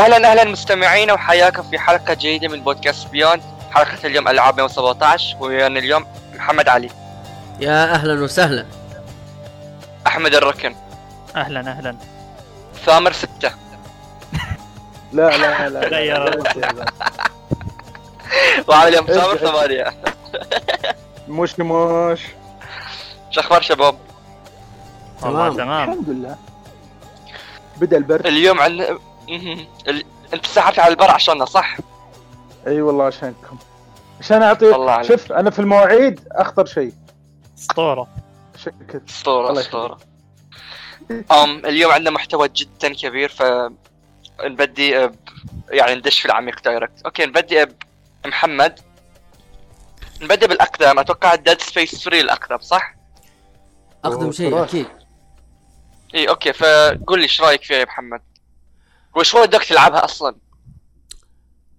أهلا أهلا مستمعينا وحياكم في حلقة جديدة من بودكاست بيوند. حلقة اليوم ألعاب 117 ويانا اليوم محمد علي. يا أهلا وسهلا. أحمد الركن. أهلا أهلا. ثامر ستة. لا لا لا لا يا رب. وعلى اليوم ثامر ثمانية مش مش شو أخبار شباب؟ والله تمام. تمام. الحمد لله. بدأ البرد. اليوم عندنا. ال... انت سحبت على البر عشاننا صح؟ اي والله عشانكم عشان اعطي. شوف أنا في المواعيد أخطر شيء أسطورة شكل أسطورة الله أسطورة أم اليوم عندنا محتوى جدا كبير ف نبدي ب... يعني ندش في العميق direct okay نبدي ب محمد نبدي بالاقدام أتوقع Dead Space 3 الأقدم صح؟ أقدم شيء. أكيد إي okay فقول لي إيش رأيك فيها يا محمد؟ وش هو بدك تلعبها أصلا؟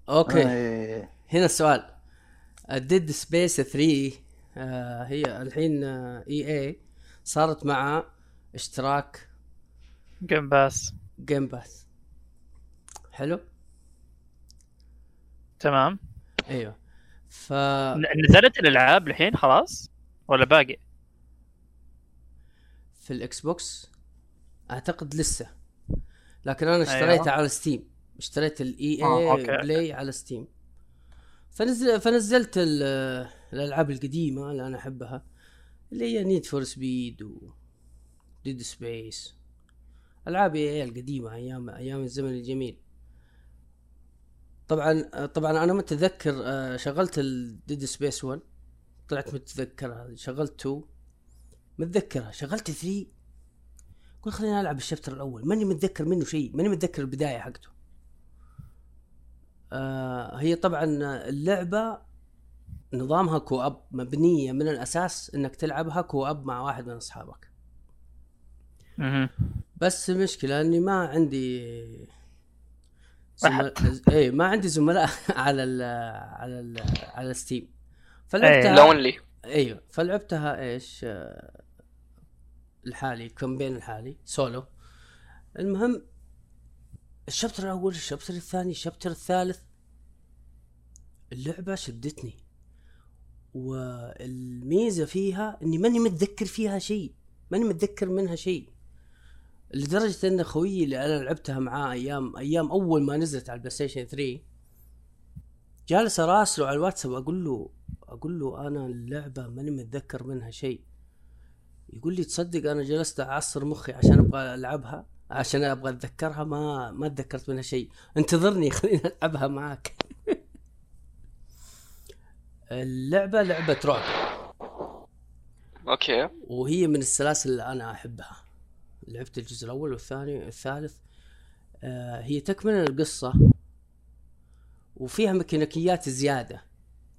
okay. أي. هنا السؤال. Dead Space 3 آه هي الحين EA صارت مع اشتراك Game Pass Game Pass حلو؟ تمام. أيوه. ف ن- نزلت الألعاب الحين خلاص؟ ولا باقي؟ في الإكس بوكس؟ أعتقد لسه. لكن أنا اشتريتها أيوه. على Steam اشتريت ال EA Play على Steam فنزل فنزلت ال- الألعاب القديمة اللي أنا أحبها اللي هي Need for Speed و Dead Space ألعاب EA القديمه أيام أيام الزمن الجميل. طبعا طبعا أنا متذكر آه، شغلت ال Dead Space 1 طلعت متذكرها. شغلت 2 متذكرها. شغلت 3 قلت خليني ألعب ال chapter الأول. ماني متذكر منه شيء. ماني متذكر البداية حقته. آه هي طبعا اللعبة نظامها co-op مبنية من الأساس إنك تلعبها co-op مع واحد من أصحابك. بس المشكلة إني ما عندي زمل... اي ما عندي زملاء على ال على ال على Steam فلعبتها lonely أيوه فلعبتها إيش؟ آه، الحالي campaign الحالي سولو. المهم ال chapter الأول ال chapter الثاني ال chapter الثالث اللعبة شدتني. والميزة فيها إني ماني متذكر فيها شيء ماني متذكر منها شيء. لدرجة إن خويي اللي أنا لعبتها معاه أيام أيام أول ما نزلت على ال PlayStation 3 جالس أراسله على الواتساب أقول له أقول له أنا اللعبة ماني متذكر منها شيء. يقول لي تصدق أنا جلست أعصر مخي عشان أبغى ألعبها؟ عشان أبغى أتذكرها؟ ما ما تذكرت منها شيء. انتظرني خليني ألعبها معاك. اللعبة لعبة رعب. okay. وهي من السلاسل اللي أنا أحبها. لعبت الجزء الأول والثاني والثالث آه هي تكمل القصة وفيها ميكانيكيات زيادة.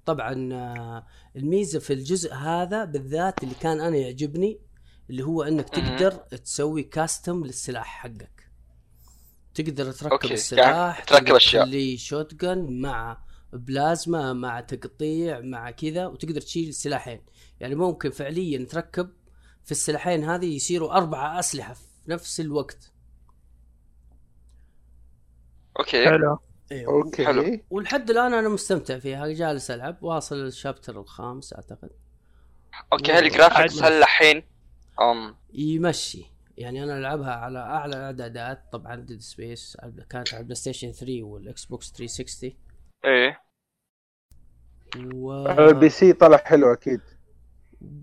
طبعا آه الميزة في الجزء هذا بالذات اللي كان أنا يعجبني اللي هو إنك تقدر تسوي custom للسلاح حقك. تقدر تركب okay، السلاح يعني تركب تقدر أشياء. تخليه shotgun مع بلازما مع تقطيع مع كذا وتقدر تشيل سلاحين يعني ممكن فعليا تركب في السلاحين هذه يصيروا أربعة أسلحة في نفس الوقت. okay. حلو. أيوه okay. حلو. ولحد الآن أنا مستمتع فيها. جالس ألعب. واصل ال chapter الخامس أعتقد. okay هل ال graphics عاد- هل الحين أم. يمشي. يعني أنا ألعبها على أعلى الإعدادات طبعا Dead Space كانت على ال PlayStation 3 وال Xbox 360 إيه. و... ال PC طلع حلو أكيد.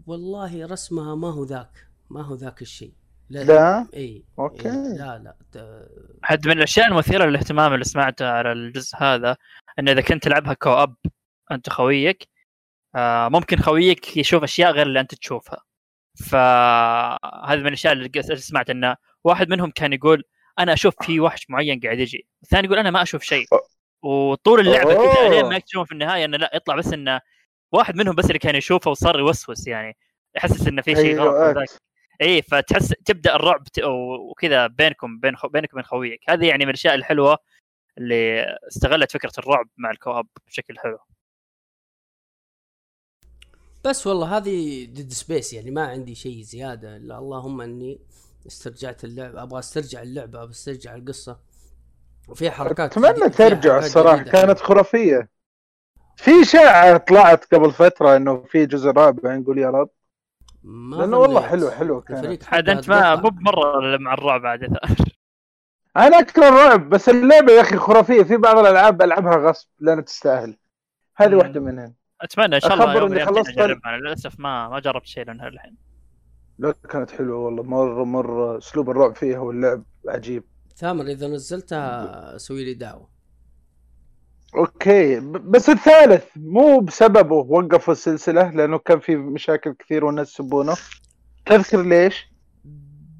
والله رسمها ما هو ذاك. ما هو ذاك الشيء. لا لا؟ إي okay. إيه لا لا ت- حد من الأشياء المثيرة للاهتمام اللي سمعتها على الجزء هذا إن إذا كنت تلعبها co-op أنت خويك آه ممكن خويك يشوف أشياء غير اللي أنت تشوفها فهذا من الأشياء اللي سمعت إنه واحد منهم كان يقول أنا أشوف في وحش معين قاعد يجي الثاني يقول أنا ما أشوف شيء وطول اللعبة كذا. لين ما يكتشفون في النهاية إنه لا يطلع بس إنه واحد منهم بس اللي كان يشوفه وصار يوسوس يعني يحسس إنه في شيء غلط أيوة، ذاك. اي فتحس تبدأ الرعب وكذا بينكم بين خو... بينك وبين خويك. هذه يعني من الأشياء الحلوة اللي استغلت فكرة الرعب مع الكواب بشكل حلو. بس والله هذه Dead Space يعني ما عندي شيء زيادة إلا اللهم إني استرجعت اللعبه أبغى أسترجع اللعبة أبغى أسترجع القصة. وفي حركات أتمنى ترجع حركات الصراحة جديدة. كانت خرافية. في اشاعه طلعت قبل فترة إنه في جزء رابع نقول يا رب. ما لأنه والله. حلو حلو كانت. عاد أنت ما. مو بمرة مع الرعب عاد. أنا اكره الرعب بس اللعبة يا أخي خرافية. في بعض الألعاب ألعبها غصب لأن تستاهل. هذه. واحدة منهن. أتمنى إن شاء الله يوم الأيام خلصت. أنا للأسف ما ما جربت شيء لانها الحين لا كانت حلوة والله. مرة مرة أسلوب الرعب فيها واللعب عجيب. ثامر إذا نزلتها سوي لي دعوة. أوكي بس الثالث مو بسببه وقفوا السلسلة لأنه كان في مشاكل كثير والناس يسبونه تذكر ليش؟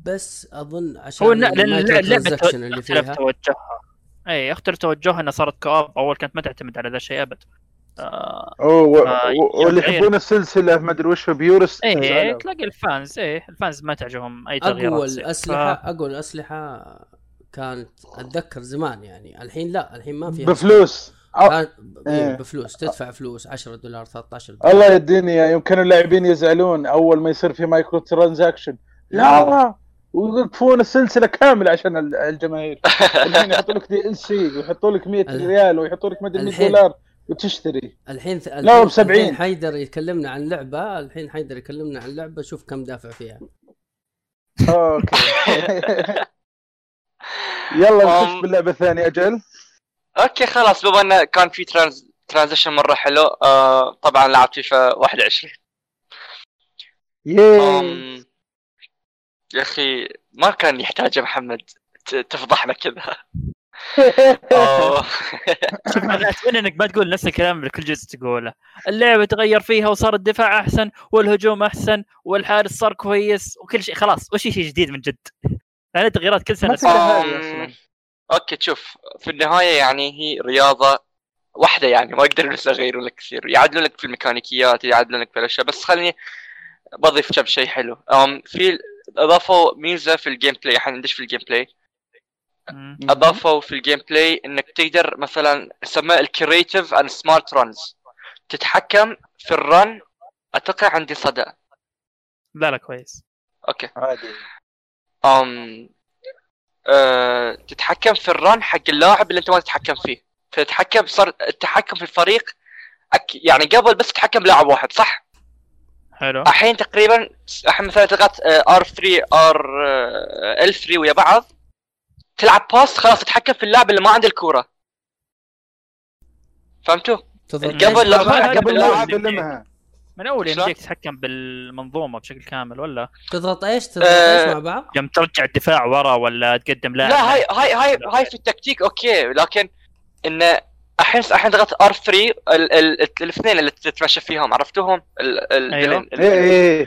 بس أظن عشان هو اللعبه اللي فيها توجهها اي اختلف توجهها انها صارت co-op أول كانت ما تعتمد على ذا الشيء أبد آه أوه و... آه، و... واللي. يحبون السلسلة ما أدري وش بيورس إيه تلاقي ال fans إيه ال fans ما تعجبهم أي تغييرات اقوى. الاسلحه ف- اقوى الاسلحه كانت أتذكر زمان يعني الحين لا الحين ما في بفلوس. كان إيه. بفلوس تدفع فلوس 10 دولار 13 دولار. الله يديني يمكن اللاعبين يزعلون أول ما يصير في microtransaction. لا. ويوقفون السلسلة كاملة عشان ال- الجماهير. الحين يحطوا لك DLC ويحطوا لك 100 ال- ريال ويحطوا لك مدري 100 الحين- دولار وتشتري. الحين ث... لا، الحين- ب 70. الحين حيدر يكلمنا عن لعبة الحين حيدر يكلمنا عن لعبة شوف كم دافع فيها. أوكي. يلا نخش. باللعبة الثانية أجل. أوكي خلاص بما انه كان في trans transition مرة حلو آه طبعا لعبت فيفا 21 ياي أم، يا أخي ما كان يحتاج يا محمد ت- تفضحنا كذا. شوف أنا أتمنى إنك ما تقول نفس الكلام اللي كل جزء تقوله. اللعبة تغير فيها وصار الدفاع أحسن والهجوم أحسن والحارس صار كويس وكل شيء خلاص وش شيء جديد من جد؟ لأن التغييرات كل سنة ما أوكي شوف في النهاية يعني هي رياضة واحدة يعني ما يقدرون يغيرون لك كثير يعدلون لك في الميكانيكيات يعدلون لك في الأشياء بس خليني بضيف كم شيء حلو. أم في أضافوا ميزة في ال gameplay الحين ندش في ال gameplay. أضافوا في ال gameplay إنك تقدر مثلا يسمى ال creative and smart runs تتحكم في ال run أتوقع عندي صدى. لا لا كويس. أوكي. عادي. أم أه تتحكم في ال run حق اللاعب اللي انت ما تتحكم فيه فتتحكم صار التحكم في الفريق أك... يعني قبل بس تتحكم بلاعب واحد صح؟ حلو الحين تقريبا الحين مثلا تضغط R 3 R L 3 ويا بعض تلعب pass خلاص تتحكم في اللاعب اللي ما عنده الكورة فهمتوا؟ قبل؟ لا قبل يستلمها من أول شلون؟ يمديك تتحكم بالمنظومة بشكل كامل ولا؟ تضغط إيش؟ تضغط آه، إيش مع بعض؟ يوم ترجع الدفاع ورا ولا تقدم لاعب؟ لا هاي هاي هاي هاي في التكتيك أوكي. لكن إن الحين الحين ضغط R 3 ال- ال- الاثنين اللي تتمشى فيهم عرفتوهم؟ ال- ال- أيوه. ال- إيه إيه.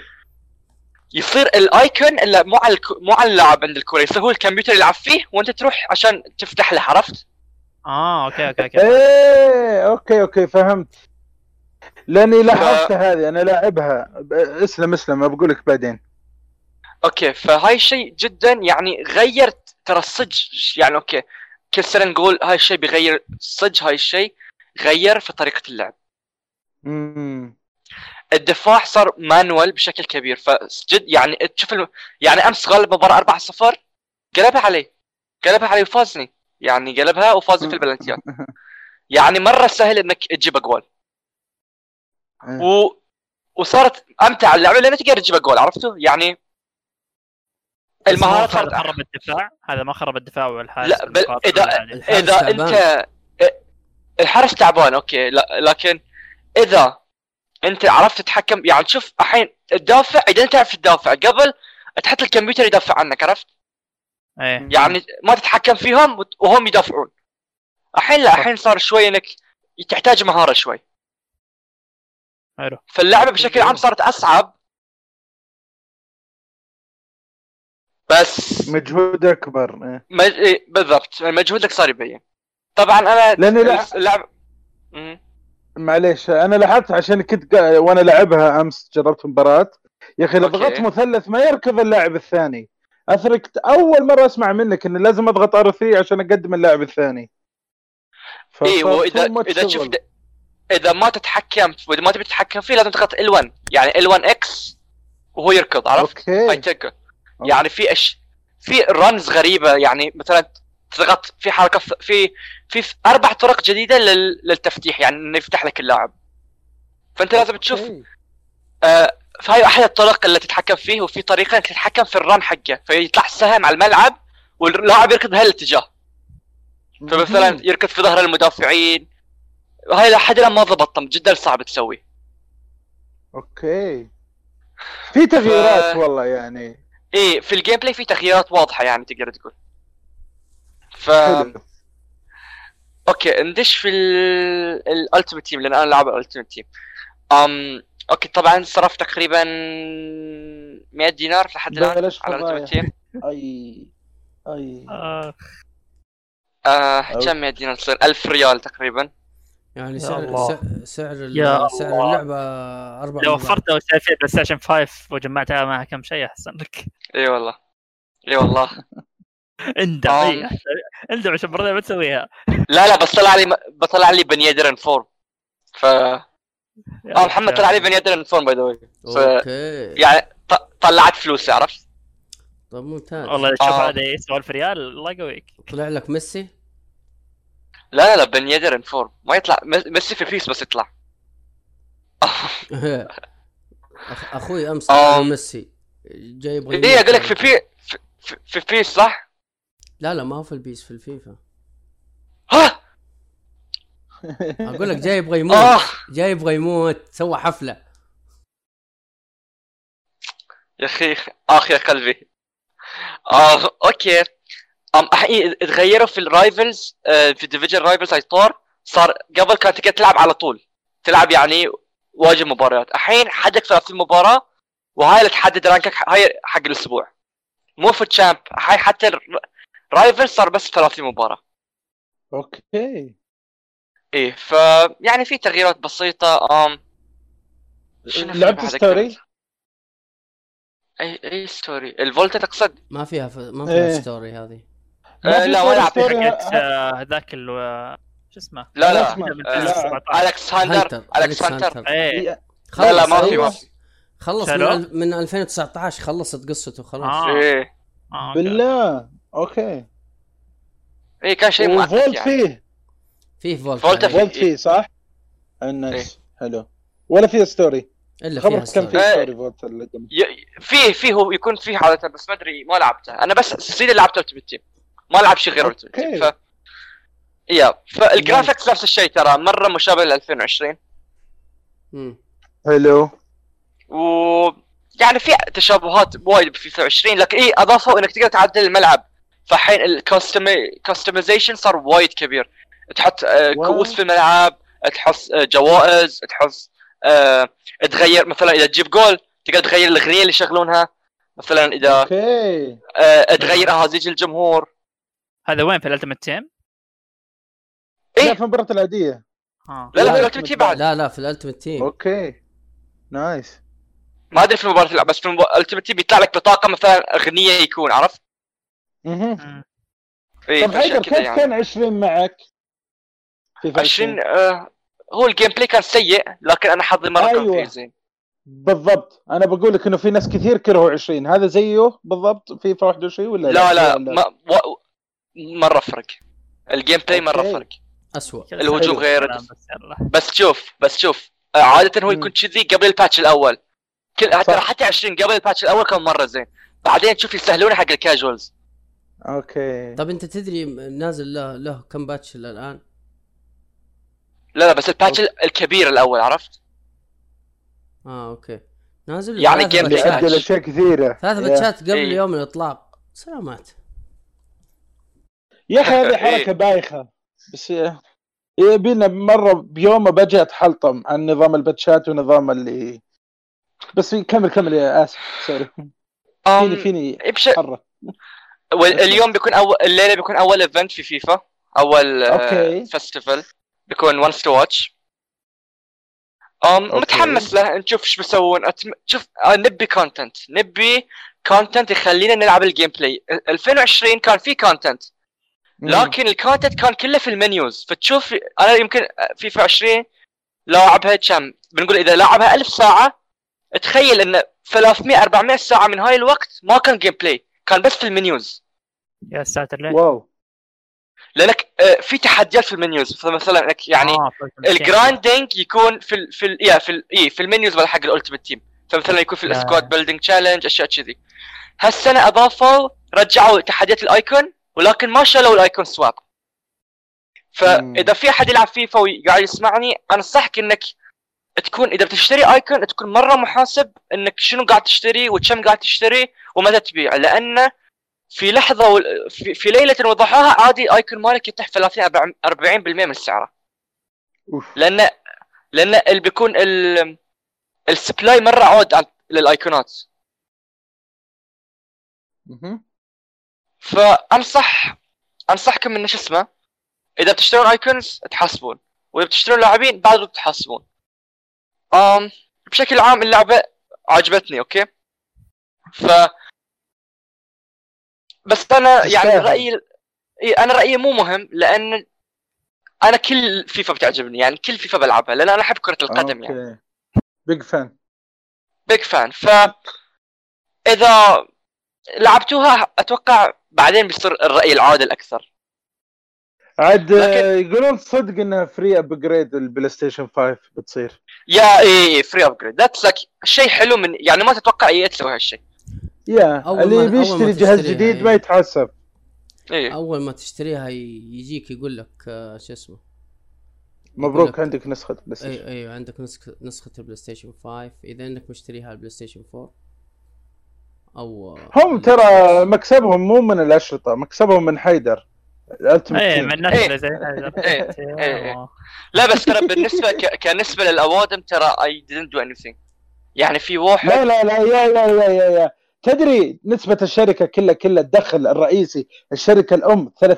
يصير ال icon اللي مو على مو على اللاعب عند الكورة يصير هو الكمبيوتر يلعب فيه وأنت تروح عشان تفتح له عرفت؟ آه أوكي أوكي أوكي. إيه أوكي أوكي فهمت. لأني لاحظت هذه أنا لاعبها. اسلم اسلم بقول لك بعدين. أوكي فهاي الشيء جدا يعني غير ترى الصج يعني أوكي كل سنة نقول هاي الشيء بيغير صج هاي الشيء غير في طريقة اللعب. امم الدفاع صار مانوال بشكل كبير فجد يعني تشوف الم... يعني أمس غلب مباراة 4 0 قلبها علي قلبها علي وفازني يعني قلبها وفازني في البلنتيات. يعني مرة سهل إنك تجيب أجوال. و... وصارت أمتع اللعبة لأن تقدر تجيب اجوال عرفتوا؟ يعني المهارات هذا صارت خرب الدفاع؟ هذا ما خرب الدفاع والحارس لا، بل- والعادي. الحارس إذا تعبان. أنت الحارس تعبان أوكي لا لكن إذا أنت عرفت تتحكم يعني شوف الحين تدافع إذا أنت تعرف تدافع قبل تحط الكمبيوتر يدافع عنك عرفت؟ إيه. يعني ما تتحكم فيهم وت- وهم يدافعون. الحين لا الحين صار شوي إنك تحتاج مهارة شوي. حلو فاللعبة بشكل عام صارت أصعب بس مجهود أكبر إيه. مج... إيه، بالضبط مجهودك صار يبين طبعا أنا لأني لا- اللعبه مم. معليش أنا لاحظت عشان كنت قا... وأنا لعبها أمس جربت مباراة يا أخي اذا أوكي. ضغطت مثلث ما يركض اللاعب الثاني اثرك أول مرة أسمع منك ان لازم أضغط R 3 عشان أقدم اللاعب الثاني فصار اي وإذا too much إذا شغل. شفت إذا ما تتحكم واذا ما تبي تتحكم فيه لازم تضغط L1 يعني L1 X وهو يركض عرفت؟ أوكي. يعني في أش... في runs غريبة يعني مثلا تضغط في حركة في في أربع طرق جديدة لل... للتفتيح يعني إنه يفتح لك اللاعب. فأنت لازم تشوف. آه فهي أحد الطرق اللي تتحكم فيه وفي طريقة إنك تتحكم في ال run حقه. فيطلع السهم على الملعب واللاعب يركض بهالاتجاه. فمثلا يركض في ظهر المدافعين هاي لحد الآن ما ضبطت جدا صعب تسوي. أوكي. في تغييرات ف- والله يعني. إيه في ال gameplay في تغييرات واضحة يعني تقدر تقول. ف حلو. أوكي ندش في ال Ultimate Team لأن أنا لاعب ال Ultimate Team أم أوكي طبعا صرفت تقريبا 100 دينار لحد الآن على الالتيميت. تيم أي أي. آه. آه. كم 100 دينار تصير؟ 1000 ريال تقريبا. يعني سعر الله. سعر يا سعر الله. اللعبة أربع لو مرات. وفرت وسوي فيها بلاي ستيشن 5 وجمعتها معها كم شيء أحسن لك. إي والله. إي والله. اندم آه. اندم عشان برضه ما تسويها. لا لا بس طلع لي بطلع لي بني ادرن فورم ف آه محمد طلع لي بني ادرن فورم باي ذا واي أوكي. يعني ط- طلعت فلوس عرفت؟ طب ممتاز. والله شوف آه. هذا سوالف ريال الله يقويك. طلع لك ميسي؟ لا لا لا بني ادرن فورم ما يطلع. ميسي في فيس بس يطلع. أخوي أمس ميسي. جاي يبغى إيه أقول لك في في في- في, في فيس صح؟ لا لا ما هو في البيس في الفيفا. ها؟ أقول لك جاي يبغى يموت. آه. جاي يبغى يموت. سوى حفلة. يا أخي أخ يا قلبي. آه أوكي. أم الحين تغيروا في ال Rivals آه، في Division Rivals اي طور صار قبل كانت تقدر تلعب على طول تلعب يعني واجد مباريات. الحين حدك 30 مباراة وهاي اللي تحدد rank ك هاي حق الأسبوع. مو في ال Champ هاي حتى ال Rival صار بس 30 مباراة. أوكي. إيه ف يعني في تغييرات بسيطة أم لعبت story؟ اي اي story الفولتا تقصد؟ ما فيها ف... ما إيه. فيها story هذه. آه، لا ولا story حقت هذاك ال آه، شو اسمه؟ لا لا. لا اسمع. من 2017. الكسندر هانتر الكسندر هانتر. إيه، خلص لا لا ما في. ما في خلص من, من 2019 خلصت قصته خلاص. آه. إيه. آه، أوكي. بالله. أوكي. إيه كان شيء مؤثر وفولت يعني. فيه. فيه فولت فولت عليه. فولت فيه صح؟ الناس حلو. ولا فيه ستوري إلا فيها خبرك كم فيه إيه. ستوري فولت اللي فيه فيه هو يكون فيه عادة بس ما أدري ما لعبته أنا بس سيدي لعبت التيمت تيم ما لعب شيء غير. تيم ف يا فالجرافيكس نفس الشيء ترى مرة مشابه ل 2020 مم. حلو. و يعني في تشابهات وايد في 2020 لكن إيه أضافوا إنك تقدر تعدل الملعب. فالحين ال customization صار وايد كبير. تحط آه،. كؤوس في الملعب تحط آه، جوائز تحط آه، تغير مثلا إذا تجيب جول تقدر تغير الاغنيه اللي يشغلونها. مثلا إذا okay. آه، تغير اهازيج الجمهور. هذا وين في ال Ultimate Team؟ إيه؟ لا في المباراة العادية. آه لا لا لا، في ال Ultimate Team. بعد. لا لا في ال Ultimate Team. okay. nice. ما أدري في مباراة اللعب بس في ال Ultimate Team بيطلع لك بطاقة مثلا أغنية يكون عرفت؟ طب فعشان حيدر كيف يعني. كان 20 معك؟ في 20 آه هو ال gameplay كان سيء لكن أنا حظي مره كان أيوة. فيه زين. بالضبط. أنا بقول لك إنه في ناس كثير كرهوا 20 هذا زيه بالضبط؟ فيفا 21 ولا لا؟ لا ولا- ما و... مرة فرق. ال gameplay مرة okay. فرق. اسوء الهجوم. غير. بس شوف بس شوف. آه، عادة هو. يكون كذي قبل ال patch الأول. كل حتى صح. حتى 20 قبل ال patch الأول كان مرة زين. بعدين تشوف يسهلونه حق ال casuals okay. طب أنت تدري نازل له له كم patch إلى الان؟ لا لا بس ال patch الكبير الأول عرفت؟ آه okay. نازل يعني gameplay اشياء كثيرة. ثلاث باتشات قبل إيه. يوم الإطلاق. سلامات. يا أخي هذه حركة إيه. بايخة. بس يبينا مرة بيوم بجي اتحلطم عن نظام الباتشات ونظام اللي بس كمل كمل يا آسف. sorry فيني. فيني بش... حره واليوم بيكون اول الليلة بيكون أول event في فيفا أول okay. festival بيكون Ones to Watch. متحمس له. نشوف إيش بيسوون. أتم... شوف آه، نبي content نبي content يخلينا نلعب ال gameplay 2020 كان في content لكن ال content كان كله في ال menus. فتشوف أنا يمكن فيفا 20 لاعبها كم؟ بنقول إذا لعبها 1000 ساعة تخيل إن 300 400 ساعة من هاي الوقت ما كان gameplay كان بس في ال menus. يا ساتر ليه؟ wow. لأنك آه، في تحديات في ال menus. فمثلا إنك يعني آه، فهمت. ال grinding يكون في ال في ال يا في ال إيه في ال menus مال حق ال Ultimate Team فمثلا يكون في. ال squad building challenge أشياء كذي. هالسنة أضافوا رجعوا تحديات ال icon ولكن ما شالوا ال icon swap. فإذا في أحد يلعب فيفا وقاعد يسمعني أنصحك إنك تكون إذا بتشتري icon تكون مرة محاسب إنك شنو قاعد تشتري وكم قاعد تشتري ومتى تبيع. لأن في لحظة وال- في, في ليلة وضحاها عادي icon مالك يطيح 30 40% من سعره. لأن لأن اللي بيكون ال ال supply مرة عود عن- للايقونات. فانصح أنصحكم إن شو اسمه إذا بتشترون icons تحاسبون وإذا بتشترون لاعبين بعد تحاسبون. um, بشكل عام اللعبة عجبتني أوكي؟ ف بس أنا يعني. رأيي أنا رأيي مو مهم لأن أنا كل فيفا بتعجبني يعني كل فيفا بلعبها لأن أنا أحب كرة القدم يعني. okay. big fan big fan ف إذا لعبتوها أتوقع بعدين بيصير الرأي العادل أكثر. عاد لكن- آه، يقولون صدق انها free upgrade البلاي ستيشن 5 بتصير. yeah a free upgrade that's like شيء حلو من يعني ما تتوقع EA تسوي هالشيء. yeah أول اللي ما- يبي أول ما يشتري جهاز جديد إيه. ما يتحسب إي. أول ما تشتريها يجيك يقول لك آه، شو اسمه؟ مبروك لك- عندك نسخة بلاي ستيشن إي أيوه عندك نسخة نسخة البلاي ستيشن 5 إذا انك مشتريها على البلاي ستيشن 4 أو هم ترى مكسبهم مو من الأشرطة مكسبهم من حيدر الألتيميت إيه. من الناس إيه. زي إيه. إيه. لا بس ترى بالنسبة ك... كنسبة للأوادم ترى EA didn't do anything يعني في واحد لا لا لا يا يا يا يا, يا. تدري نسبة الشركة كلها كلها الدخل الرئيسي الشركة الأم 30%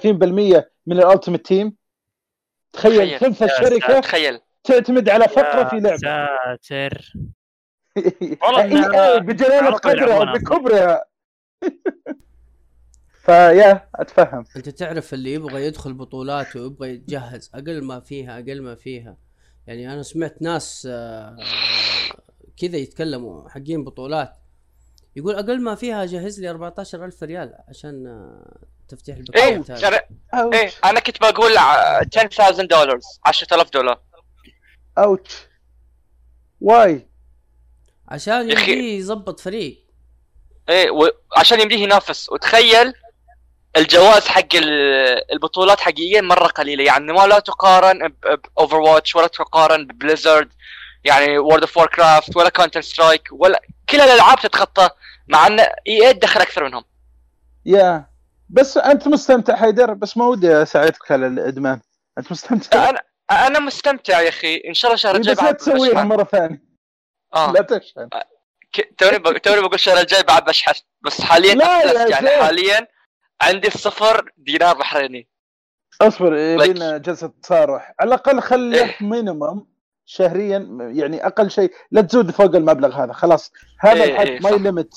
من الألتيميت تيم تخيل. ثلث الشركة تخيل تعتمد على فقرة في لعبة ساتر والله إيه، بجلالة قدرها. بكبرها. فيا أتفهم. أنت تعرف اللي يبغى يدخل بطولات ويبغى يتجهز أقل ما فيها أقل ما فيها. يعني أنا سمعت ناس آه، كذا يتكلموا حقين بطولات. يقول أقل ما فيها جهز لي 14000 ريال عشان آه، تفتيح إيه هذا ترى أوتش إيه أنا كنت بقول ع- 10000 دولار 10000 دولار. أوتش واي. عشان. يجي يظبط فريق. إيه وعشان يمديه ينافس. وتخيل الجوائز حق ال- البطولات حقيقيا مرة قليلة. يعني ما لا تقارن ب Overwatch ولا تقارن ب Blizzard يعني World of Warcraft ولا Counter-Strike ولا كل الألعاب تتخطى مع إن EA تدخل أكثر منهم. yeah بس أنت مستمتع حيدر؟ بس ما ودي أساعدك على الإدمان. أنت مستمتع؟ أنا أنا مستمتع يا أخي. إن شاء الله الشهر الجاي بس لا بعد تسويها بشحن. مرة آه. لا تشحن. ك- توني توني بقول الشهر الجاي بعد بشحن بس حاليا لا أفلست يعني. حاليا عندي الصفر دينار بحريني. أصبر يبينا جلسة تصارح. على الأقل خليه إيه. minimum شهريا يعني أقل شيء. لا تزود فوق المبلغ هذا خلاص. هذا إيه، الحد إيه، my. limit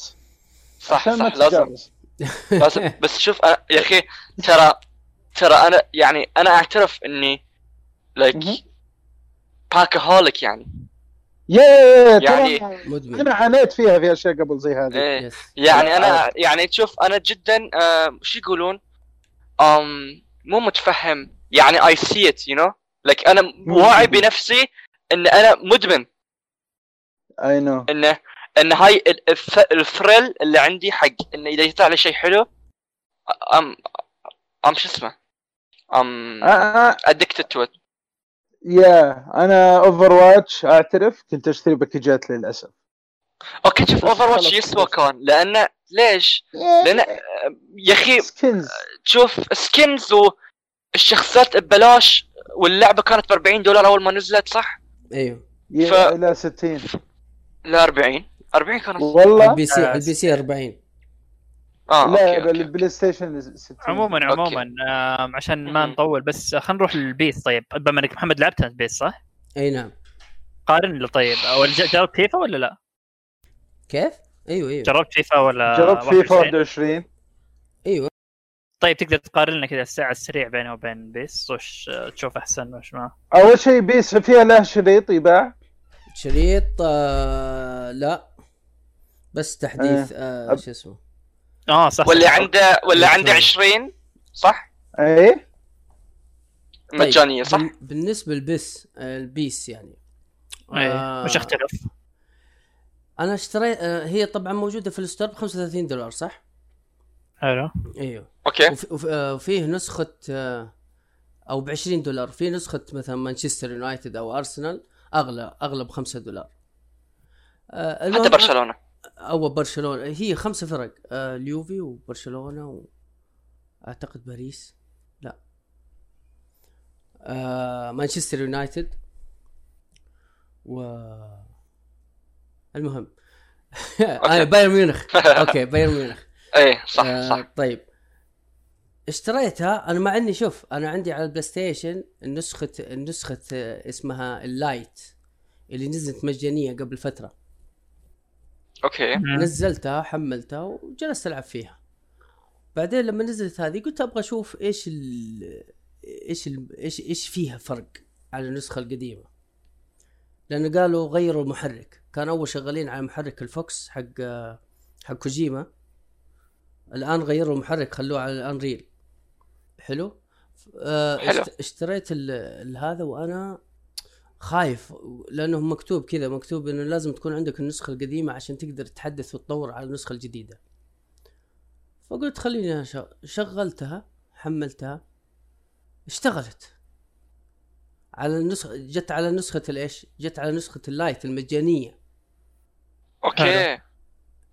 صح عشان صح. لازم. تتجاوز. لازم. بس شوف أنا يا أخي ترى ترى أنا يعني أنا أعترف إني like. packaholic يعني. yeah yeah yeah يعني- ترى مدمن أنا عانيت فيها في أشياء قبل زي هذه. إيه. يعني أنا يعني تشوف أنا جدا آه، شو يقولون؟ آم مو متفهم. يعني I see it you know like أنا واعي بنفسي إن أنا مدمن. I know انه إن هاي ال- الث- ال thrill اللي عندي حق انه إذا يطلع لي شيء حلو I'm I'm شو اسمه؟ I'm addicted to it yeah أنا Overwatch أعترف كنت أشتري package ات للأسف. أوكي شوف Overwatch يسوى. كان لأنه ليش؟ لأن يا أخي تشوف skins والشخصيات ببلاش واللعبة كانت ب 40 دولار أول ما نزلت صح؟ أيوه. ف- إلى 60 لا 40 40 كانت والله؟ ال PC آه، البي C 40 آه أوكي, لا أوكي. البلاي ستيشن 60 عموما أوكي. عموما آم، عشان ما. نطول بس خلينا نروح للبيس طيب بما انك محمد لعبت أنت بيس صح؟ أي نعم قارن لي طيب أو جربت فيفا ولا لا؟ كيف؟ أيوه أيوه جربت فيفا ولا جربت فيفا 21? 21 أيوه طيب تقدر تقارن لنا كذا الساعة السريع بينه وبين بيس وش آه، تشوف أحسن وش ما أول شيء بيس فيها له شريط يباع شريط آه لا بس تحديث آه أب- شو اسمه آه صح واللي صح. عنده واللي صح. عنده 20 صح؟ إيه مجانيه صح؟ بال- بالنسبة للبس آه، البيس يعني إيه آه، وش اختلف؟ أنا اشتريت آه، هي طبعا موجودة في ال store ب 35 دولار صح؟ حلو إيوه أوكي وف- وف- آه، وفيه نسخة آه، أو ب 20 دولار في نسخة مثلا مانشستر يونايتد أو أرسنال اغلى أغلى ب 5 دولار آه، حتى برشلونة أو برشلونة. هي خمسة فرق آه اليوفي وبرشلونة واعتقد باريس. لا. آه مانشستر يونايتد و المهم. آه بايرن ميونخ. أوكي بايرن ميونخ. إيه صح آه صح. طيب. اشتريتها أنا مع إني شوف أنا عندي على البلاي ستيشن النسخة النسخة آه، اسمها ال Lite اللي نزلت مجانية قبل فترة. أوكي. نزلتها حملتها وجلست ألعب فيها. بعدين لما نزلت هذه قلت أبغى أشوف إيش ال إيش ال إيش إيش فيها فرق على النسخة القديمة. لأن قالوا غيروا المحرك كان أول شغالين على محرك الفوكس حق حق كوجيما. الآن غيروا المحرك خلوه على ال Unreal حلو؟ آه حلو. اشت- اشتريت هذا وأنا خايف لأنه مكتوب كذا مكتوب إنه لازم تكون عندك النسخة القديمة عشان تقدر تحدث وتطور على النسخة الجديدة. فقلت خليني شغلتها حملتها اشتغلت. على النسخه جت على نسخة الإيش؟ جت على نسخة ال Lite المجانية. أوكي.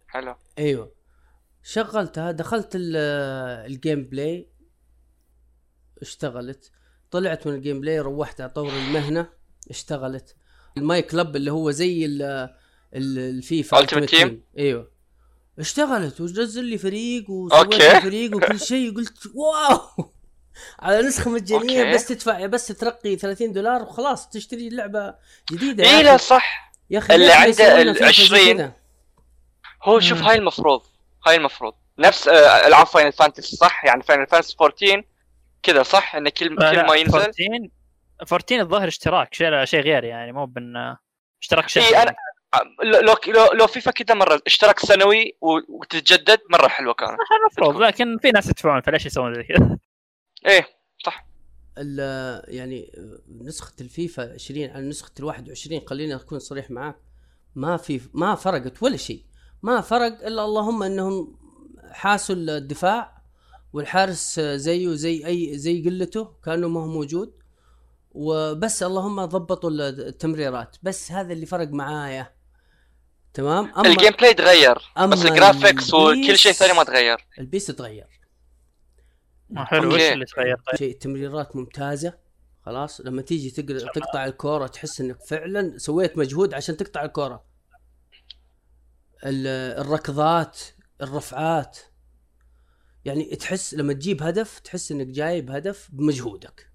حلو. أيوه. شغلتها دخلت ال- ال gameplay. اشتغلت. طلعت من ال gameplay روحت أطور المهنة. اشتغلت ال myClub اللي هو زي ال ال- الفيفا Ultimate Ultimate Team؟ أيوه اشتغلت ونزل لي فريق وسويت. لي فريق وكل شيء قلت wow على نسخة مجانيه أوكي. بس تدفع بس ترقي 30 دولار وخلاص تشتري لعبة جديدة إيه أخي. لا صح يا أخي اللي عنده ال فيفا زي 20 كذا؟ هو شوف. هاي المفروض هاي المفروض نفس آه، العاب Final Fantasy صح يعني Final Fantasy 14 كذا صح انه كل آه، كل ما ينزل 14 14 الظاهر اشتراك شيء شيء غير يعني مو بن اشتراك شهري اي أنا لو لو لو, فيفا كذا مرة اشتراك سنوي و- وتتجدد مرة حلوة كانت. المفروض لكن في ناس يدفعون فليش يسوون زي كذا؟ إيه صح. ال- يعني نسخة الفيفا 20 عن نسخة ال 21 خليني أكون صريح معاك ما في ما فرقت ولا شيء. ما فرق إلا اللهم إنهم حاسوا الدفاع والحارس زيه زي اي زي قلته كأنه ما هو موجود. وبس اللهم ضبطوا التمريرات. بس هذا اللي فرق معايا. تمام؟ أما ال gameplay تغير أما بس ال graphics وكل شيء ثاني ما تغير. البيس تغير. حلو وش. اللي تغير؟ طيب؟ شيء تمريرات ممتازة. خلاص؟ لما تيجي تقدر تقطع الكورة تحس إنك فعلا سويت مجهود عشان تقطع الكورة. ال- الركضات الرفعات. يعني تحس لما تجيب هدف تحس إنك جايب هدف بمجهودك.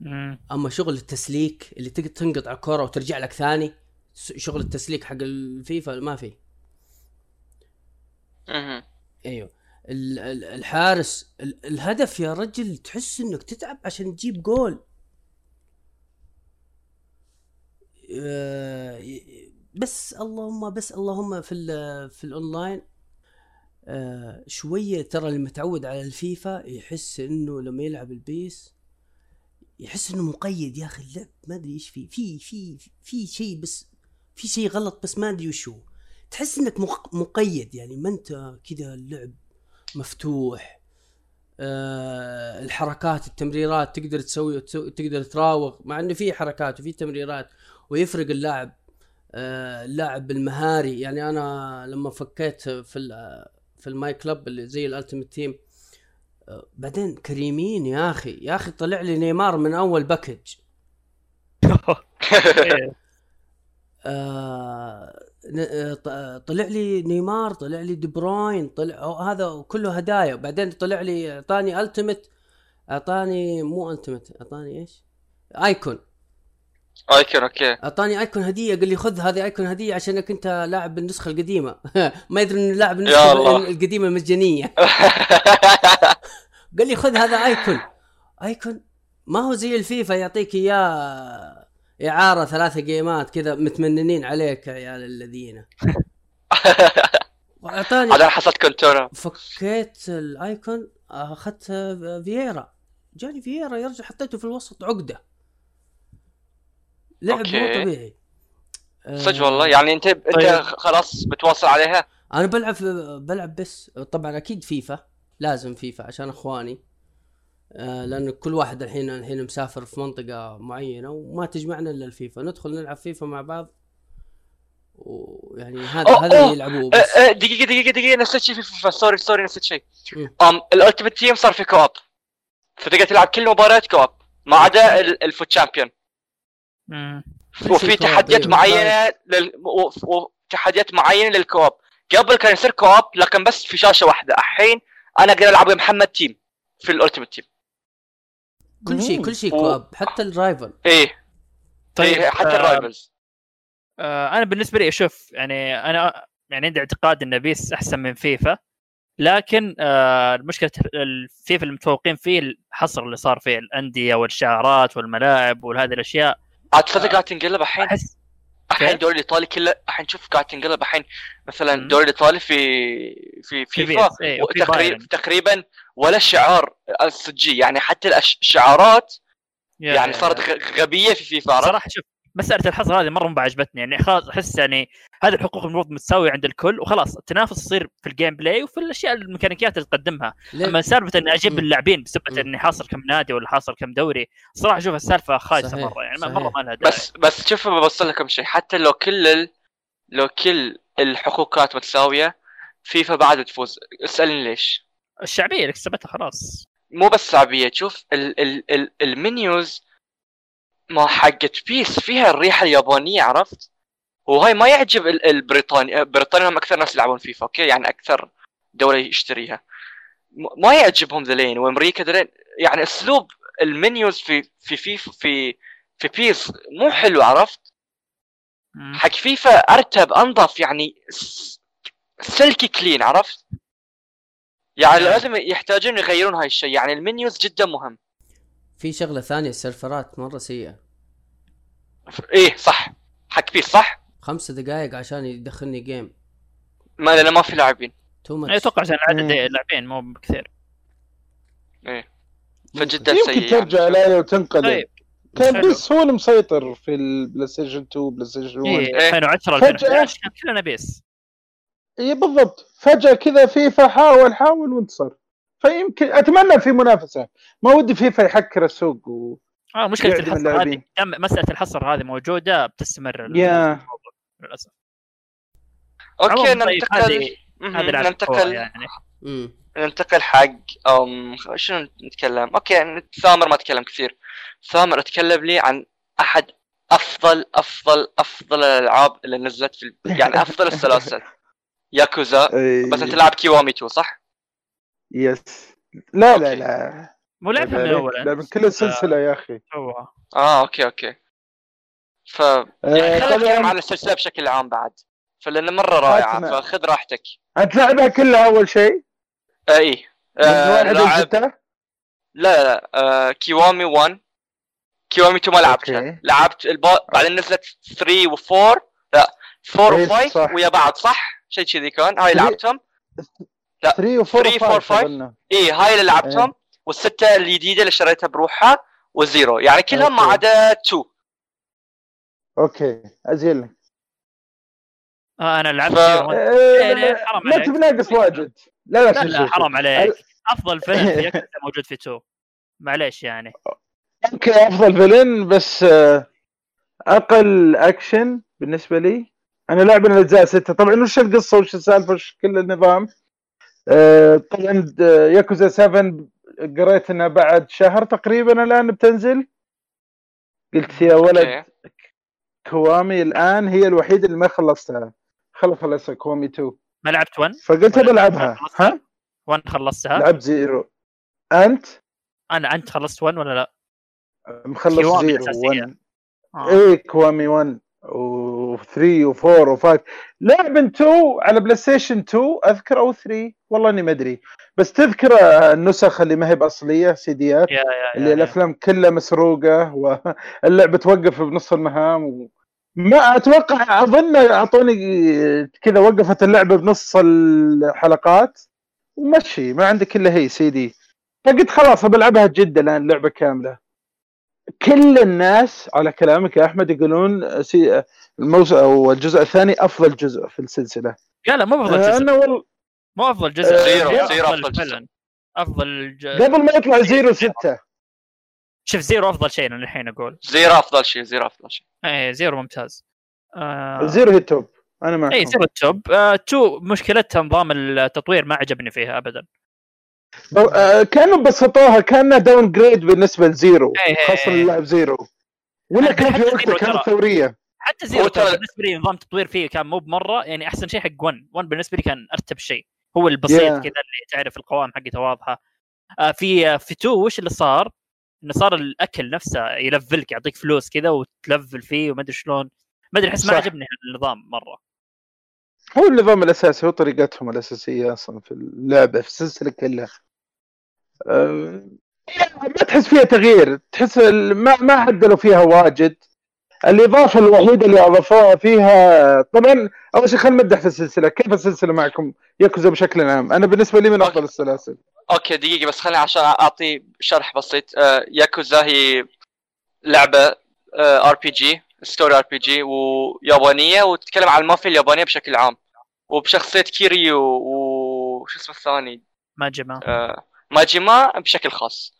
مم. أما شغل التسليك اللي تقدر تنقطع الكورة وترجع لك ثاني شغل التسليك حق الفيفا ما في مهم. أيوه ال- ال- الحارس ال- الهدف يا رجل تحس إنك تتعب عشان تجيب جول آه، بس اللهم بس اللهم في ال- في الأونلاين آه، شوية ترى اللي متعود على الفيفا يحس إنه لما يلعب البيس يحس إنه مقيد يا أخي اللعب ما أدري إيش فيه في في في شيء بس في شيء غلط بس ما أدري وش هو تحس إنك مق- مقيد يعني ما أنت كذا اللعب مفتوح آه الحركات التمريرات تقدر تسوي تقدر تراوغ مع إنه في حركات وفي تمريرات ويفرق اللاعب آه اللاعب المهاري يعني أنا لما فكيت في في ال myClub اللي زي ال Ultimate Team بعدين كريمين يا أخي يا أخي طلع لي نيمار من أول package. آه آه، ط- طلع لي نيمار طلع لي دي بروين طلع هذا كله هدايا بعدين طلع لي أعطاني Ultimate أعطاني مو Ultimate أعطاني إيش؟ icon icon أوكي أعطاني icon هدية قال لي خذ هذه icon هدية عشانك أنت لاعب بالنسخه القديمة ما يدري انه لاعب النسخة. القديمة المجانيه قال لي خذ هذا آيكون. آيكون؟ ما هو زي الفيفا يعطيك اياه إعارة ثلاثة جيمات كذا متمننين عليك يا عيال الذين. واعطاني بعدين حصلت كونتورا فكيت الآيكون أخذت فييرا. جاني فييرا يرجع حطيته في الوسط عقدة. لعب مو. طبيعي. آه، صدق والله. يعني انت أنت طيب. خلاص بتواصل عليها؟ أنا بلعب بلعب بس طبعا أكيد فيفا. لازم فيفا عشان اخواني. آه لأن كل واحد الحين الحين مسافر في منطقة معينة وما تجمعنا إلا الفيفا. ندخل نلعب فيفا مع بعض ويعني هذا أوه، هذا. اللي يلعبوه أه، بس. أه، دقيقة دقيقة دقيقة نسيت شيء في فيفا. sorry sorry نسيت شيء. أم ال Ultimate Team صار في co-op. فتقدر تلعب كل مباراة co-op ما عدا ال- ال FUT Champions. وفي تحديات. معينة لل... و- وتحديات معينة لل co-op. قبل كان يصير co-op لكن بس في شاشة واحدة. الحين أنا أقدر العب ويا محمد تيم في ال Ultimate Team. كل شيء كل شيء co-op حتى ال rival إيه. طيب طيب حتى آه، ال rivals آه أنا بالنسبة لي أشوف يعني أنا يعني عندي اعتقاد ان بيس أحسن من فيفا لكن آه المشكلة الفيفا المتفوقين فيه الحصر اللي صار فيه الأندية والشعارات والملاعب وهذه الأشياء. عاد تصدق قاعد تنقلب الحين؟ احس الحين؟ الدوري الإيطالي كله الحين شوف قاعد تنقلب الحين مثلا. الدوري الإيطالي في في في فيفا إيه، تقريبا ولا شعار الصجي يعني حتى الشعارات يعني صارت غبية في فيفا؟ صراحة شوف مساله الحصر هذه مرة ما عجبتني يعني خلاص أحس يعني هذه الحقوق المفروض متساوية عند الكل وخلاص التنافس يصير في ال gameplay وفي الأشياء الميكانيكيات اللي تقدمها ليه؟ أما سالفة إني أجيب. اللاعبين بسبه مم. إني حاصر كم نادي ولا حاصر كم دوري صراحة أشوف السالفه خايسة صحيح، مرة يعني صحيح. مره ما لها داعي بس بس شوف بوصل لكم شيء حتى لو كل ال... لو كل الحقوق كانت متساوية فيفا بعد بتفوز اسألني ليش؟ الشعبية اللي كسبتها خلاص مو بس شعبيه تشوف ال... ال... ال... ال menus ما حقت بيس فيها الريحة اليابانية عرفت؟ وهاي ما يعجب ال- البريطاني بريطانيا هم أكثر ناس يلعبون فيفا okay يعني أكثر دولة يشتريها ما يعجبهم ذلين وأمريكا ذلين يعني أسلوب ال menus في في فيفا في في بيس مو حلو عرفت؟ حق فيفا أرتب أنظف يعني silky clean عرفت؟ يعني. لازم يحتاجون يغيرون هاي الشيء يعني ال menus جدا مهم في شغلة ثانية السيرفرات مرة سيئة. إيه صح. حق بيس صح؟ خمسة دقائق عشان يدخلني game ما لأن ما في لاعبين. too much أتوقع عشان عدد مم. اللاعبين مو كثير إيه. فجدا يمكن سيء ترجع يعني. علي وتنقلب. طيب. كان حلو. بس هو المسيطر في البلاي ستيشن 2 بلاي ستيشن 1 إيه، إيه. 2010 فجأة. 2011 كان كلنا بيس. اي بالضبط. فجأة كذا فيفا حاول حاول وانتصر. فيمكن أتمنى في منافسة. ما ودي فيفا يحكر السوق و... آه مشكلة الحصر. هذه. مسألة الحصر هذه موجودة بتستمر يا. للأسف. okay طيب، ننتقل هذه ننتقل يعني. ننتقل حق أم شنو نتكلم؟ okay ثامر ما تكلم كثير. ثامر أتكلم لي عن أحد افضل افضل أفضل الألعاب اللي نزلت في يعني أفضل السلاسل. ياكوزا. بس أنت لعب كيوامي 2 صح؟ yes. لا لا. لا. مو لعبها من أول لا من كل السلسله يا أخي. آه okay okay. ف آه، يعني خلينا نتكلم طبعا عن السلسلة بشكل عام بعد. فلأن مرة رائعة. فخذ راحتك. انت لعبها كلها أول شيء؟ آه من آه واحد لاعب لستة لا لا لا آه كيوامي 1 كيوامي 2 ما لعبتها. okay. لعبت. بعدين نزلت 3 و4 لا 4 إيه، و5 صح. ويا بعض صح؟ شيء كذي كان. هاي three- لعبتهم. 3 و 3 4 4 5 اظن إيه هاي اللي لعبتهم والستة الجديدة اللي شريتها بروحها وزيرو. يعني كلهم ما. عدا 2 okay ازين لك آه أنا لعبت ف- لا، لا، حرام ما عليك. تبناقص واجد. لا لا لا لا حرام عليك. أفضل فيلم في موجود في 2 معليش يعني. أوكي أفضل villain بس آه، أقل أكشن بالنسبة لي. أنا لاعب الأجزاء ستة. طبعا وش القصة؟ وش السالفة؟ وش كل النظام؟ طبعا آه، ياكوزا 7 قريت انها بعد شهر تقريبا الآن بتنزل. قلت يا ولد كيوامي الآن هي الوحيدة اللي ما خلصتها. خل خلصها كيوامي 2 ما لعبت 1 فقلت بلعبها؟ ها؟ 1 خلصتها؟ لعبت زيرو. أنت؟ أنا أنت خلصت 1 ولا لا؟ مخلص زيرو الأساسية. 1 آه. إيه كيوامي 1 و3 و4 و5 لعب 2 على بلاي ستيشن 2 اذكر أو 3 والله إني ما أدري. بس تذكر النسخ اللي ما هي بأصلية سيديات يا يا اللي يا. الأفلام كلها مسروقة واللعبه توقف بنص المهام و... ما أتوقع أظن أعطوني كذا وقفت اللعبة بنص الحلقات ومشي ما عندك الا هي سي دي. فقلت خلاص بلعبها جدة الان لعبه كاملة. كل الناس على كلامك يا أحمد يقولون سي الموسم أو الجزء الثاني أفضل جزء في السلسلة. لا لا مو أفضل آه، جزء. أنا والله مو أفضل جزء. زيرو، أفضل زيرو أفضل جزء. فعلاً. أفضل ج... قبل ما يطلع زيرو ستة. شوف زيرو أفضل شيء أنا الحين أقول. زيرو أفضل شيء زيرو أفضل شيء. إيه زيرو ممتاز. آه... زيرو هي ال top. أنا معكم. اي زيرو ال top. آه... تو مشكلتها نظام التطوير ما عجبني فيها ابدا. آه، كانوا بسطوها كانها downgrade بالنسبة لزيرو إيه، إيه، خاصة إيه. للاعب زيرو ولا كان في زيرو وقته كانت. ثورية حتى زيرو بالنسبة لي نظام التطوير فيه كان مو بمرة يعني أحسن شيء حق 1 1 بالنسبة لي كان أرتب شيء هو البسيط Yeah. كذا اللي تعرف القوائم حقته واضحة آه في آه في 2 وش اللي صار؟ إنه صار الأكل نفسه ي level لك يعطيك فلوس كذا وت level فيه وما أدري شلون ما أدري أحس ما. عجبني النظام مرة هو النظام الأساسي هو طريقتهم الأساسية أصلا في اللعبه في السلسلة كلها. أه، ما تحس فيها تغيير تحس ما ما عدلوا فيها واجد. الإضافة الوحيدة اللي أضافوها فيها طبعا أول شيء خلينا نمدح في السلسلة كيف السلسلة معكم ياكوزا بشكل عام؟ أنا بالنسبة لي من أفضل السلاسل. okay دقيقة بس خليني عشان أعطي شرح بسيط. آه، ياكوزا هي لعبة ار بي جي ستوري ار بي جي ويابانيه وتتكلم عن المافيا اليابانية بشكل عام. وبشخصية كيريو وش اسمه الثاني؟ ما جمع آه، ماجيما بشكل خاص.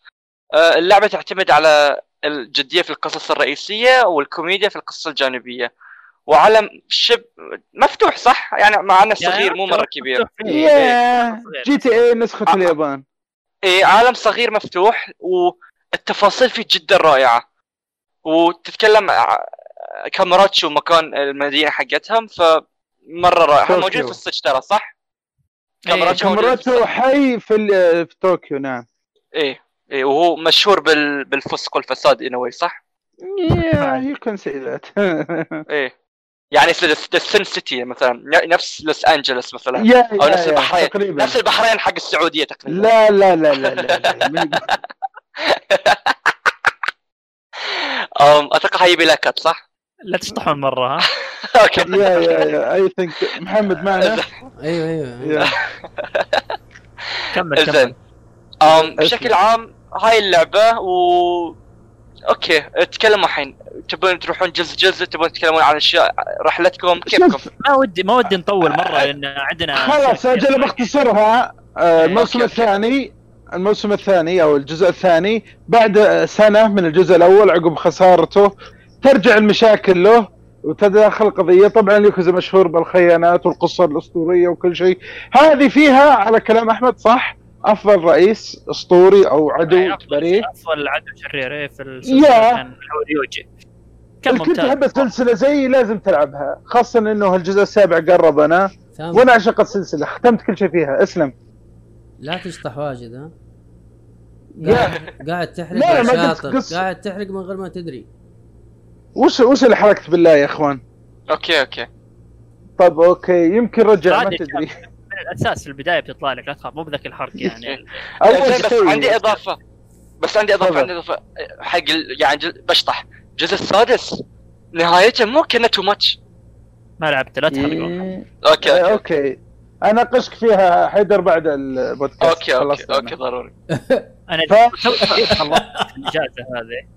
آه، اللعبة تعتمد على الجدية في القصص الرئيسية والكوميديا في القصص الجانبية. وعالم شبه مفتوح صح؟ يعني مع إنه صغير مو مرة كبير. يا GTA نسخة آه. اليابان. إيه عالم صغير مفتوح والتفاصيل فيه جدا رائعة. وتتكلم كاميراتشو مكان المدينة حقتهم فمرة رائعة طوكيو. موجود في السويتش ترى صح؟ إيه، كاميراتشو كاميراتو حي في ال- في طوكيو نعم إيه إيه وهو مشهور بال... بالفسق والفساد وي صح؟ yeah you can see that إيه يعني ال sin city مثلا ن- نفس لوس انجلوس مثلا yeah أو نفس يا- يا، البحرين تقريبا نفس البحرين حق السعودية تقريبا لا لا لا لا لا, لا. أتوقع هيبي لها كت صح؟ لا تشطحون مرة ها؟ أوكي. يا يا يا اي ثينك محمد معنا؟ أيوه أيوه يا. كمل كمل. بشكل عام هاي اللعبة و أوكي تكلموا الحين. تبون تروحون جزء جزء تبون تتكلمون عن اشياء رحلتكم كيفكم؟ ما ودي ما ودي نطول مرة لأن عندنا خلاص. أجل بختصرها آه، الموسم. الثاني الموسم الثاني أو الجزء الثاني بعد سنة من الجزء الأول عقب خسارته ترجع المشاكل له وتداخل قضية. طبعا يوكوزا مشهور بالخيانات والقصة الأسطورية وكل شيء. هذه فيها على كلام أحمد صح؟ أفضل رئيس أسطوري أو عدو بريء؟ أفضل عدو شرير إيه، في السلسلة. كان كنت تحب السلسلة زي لازم تلعبها خاصة إنه الجزء السابع قرب أنا وأنا اعشق السلسلة ختمت كل شيء فيها. اسلم. لا تشطح واجد ها. قاعد, قاعد تحرق لا، ما. قاعد تحرق من غير ما تدري. وش وش اللي حرقت بالله يا إخوان؟ أوكي أوكي. طب أوكي يمكن رجع ما تدري. من الأساس في البداية بتطلع لك لا تخاف مو بذاك الحرق يعني. أول بس عندي إضافة. بس عندي إضافة. عندي إضافة. حق ال- يعني بشطح. الجزء السادس. نهايته مو كأنه too much ما لعبت لا تحرق إيه، okay okay. أناقشك فيها حيدر بعد البودكاست. أوكي أوكي. أوكي ضروري. أنا ف- خلصت الإجازة هذه.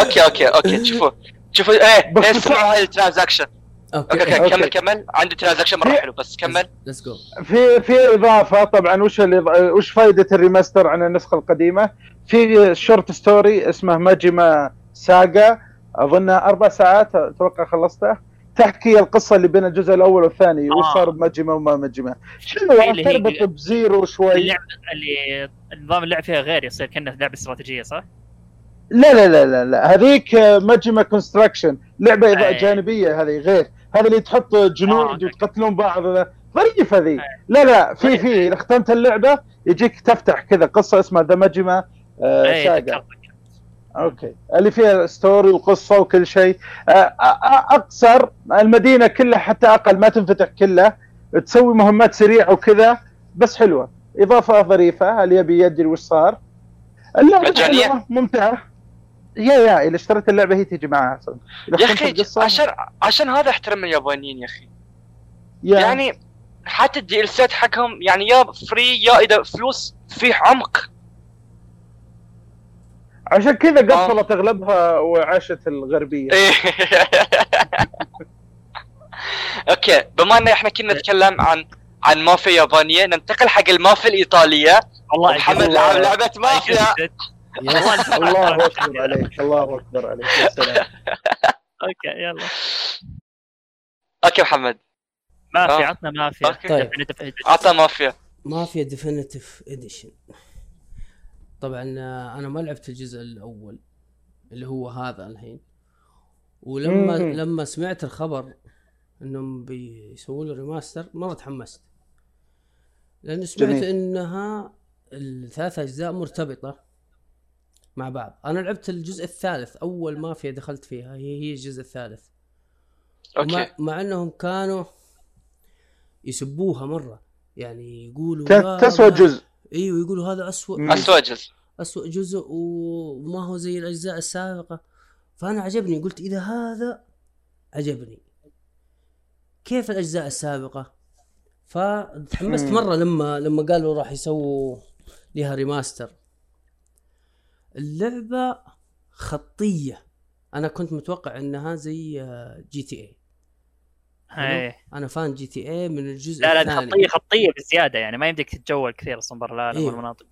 أوكي أوكي أوكي. شوفوا. شوفوا إيه بس إيه بس- سمعوا هاي ال transition. okay. okay okay. كمل كمل. عندي transition مرة حلو بس كمل. let's go في في إضافة طبعا وش اللي وش فائده ال remaster عن النسخة القديمة؟ في short story اسمه ماجيما saga اظنها أربع ساعات أتوقع خلصتها تحكي القصة اللي بين الجزء الأول والثاني وش آه. صار بماجيما وما ماجيما. شنو تربط ب Zero شوي؟ اللعبة اللي النظام اللعب فيها غير يصير كأنه لعبة استراتيجية صح؟ لا لا لا لا, لا. هذيك آه، ماجيما construction لعبة إضاءة أي. جانبية هذه غير هذا اللي تحط آه، جنود okay. وتقتلون بعض ظريف هذه أي. لا لا في. في إذا ختمت اللعبة يجيك تفتح كذا قصة اسمها the ماجيما آه saga ذكرتك okay اللي فيها story وقصة وكل شيء آه، آه، أقصر المدينة كلها حتى أقل ما تنفتح كلها تسوي مهمات سريعه وكذا بس حلوة إضافة ظريفة اللي يبي يدري وش صار اللعبة مجانية؟ حلوة، ممتعة yeah yeah إذا اشتريت اللعبة هي تجي معها أصلا. يا أخي عشان عشان هذا أحترم اليابانيين يا أخي. يعني حتى ال DLC ات حقهم يعني يا free يا إذا فلوس فيه عمق. عشان كذا قفلت أغلبها وعاشت الغربية. إيه. أوكي بما إن إحنا كنا نتكلم عن عن مافيا يابانية ننتقل حق المافيا الإيطالية. والله محمد لعب لعبة مافيا. الله أكبر عليك الله أكبر عليك يا سلام أوكي يلا أوكي محمد مافيا آه. عطنا مافيا. طيب. Definitive Edition. عطى مافيا مافيا Definitive Edition طبعا آه، أنا ما لعبت الجزء الأول اللي هو هذا الحين ولما مم. لما سمعت الخبر إنهم بيسووا له remaster مرة تحمست لأن سمعت جميل. إنها الثلاث أجزاء مرتبطة مع بعض. أنا لعبت الجزء الثالث أول مافيا دخلت فيها. هي هي الجزء الثالث. okay. مع, مع إنهم كانوا يسبوها مرة. يعني يقولوا تسوى جزء. إيوه يقولوا هذا اسوأ. اسوأ جزء. اسوأ جزء وما هو زي الأجزاء السابقة. فأنا عجبني. قلت إذا هذا عجبني. كيف الأجزاء السابقة؟ فتحمست. مرة لما لما قالوا راح يسووا لها remaster اللعبه خطية. أنا كنت متوقع إنها زي آه، جي تي اي إيه. أنا fan GTA من الجزء لا لا خطية خطية بزيادة يعني ما يمديك تتجول كثير أصلا برا العالم إيه. والمناطق.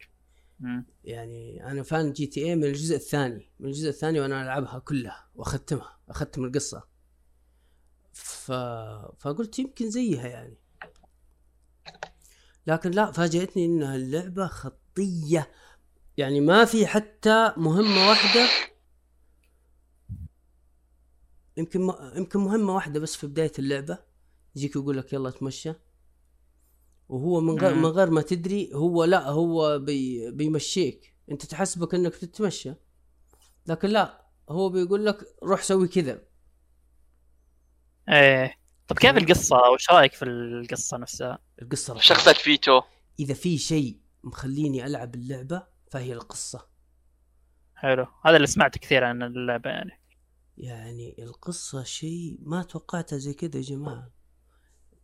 يعني أنا فان جي تي اي من الجزء الثاني. من الجزء الثاني وأنا ألعبها كلها وأختمها أختم القصة. ف... فقلت يمكن زيها يعني. لكن لا فاجأتني إنها اللعبة خطية. يعني ما في حتى مهمة واحدة يمكن ما... يمكن مهمة واحدة بس في بداية اللعبة يجيك يقول لك يلا تمشى وهو من غير. من غير ما تدري هو لا هو بي بيمشيك انت تحسبك انك تتمشى لكن لا هو بيقول لك روح سوي كذا إيه طب كيف مم. القصة وش رأيك في القصة نفسها؟ القصة رهيبة. شخصية فيتو إذا في شيء مخليني ألعب اللعبة فهي القصة حلو هذا اللي سمعته كثير عن اللعبة يعني يعني القصة شيء ما توقعته زي كذا يا جماعة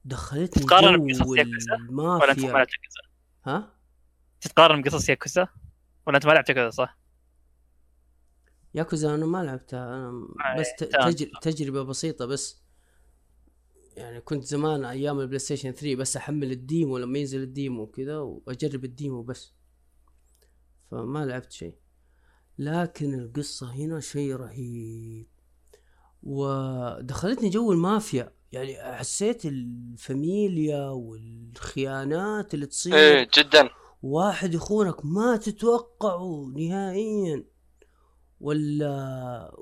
دخلتني تقارن بقصص ياكوزا؟ ولا أنت ما المافيا لعبت ياكوزا؟ ها تتقارن بقصص ياكوزا؟ ولا أنت ما لعبت ياكوزا صح؟ ياكوزا أنا ما لعبتها أنا آه، بس. تجر... تجربة بسيطة بس يعني كنت زمان أيام ال PlayStation 3 بس أحمل ال demo لما ينزل ال demo وكذا وأجرب ال demo بس فما لعبت شيء. لكن القصة هنا شيء رهيب. ودخلتني جو المافيا. يعني حسيت الفاميليا والخيانات اللي تصير. إيه جدا. واحد يخونك ما تتوقعه نهائيا. ولا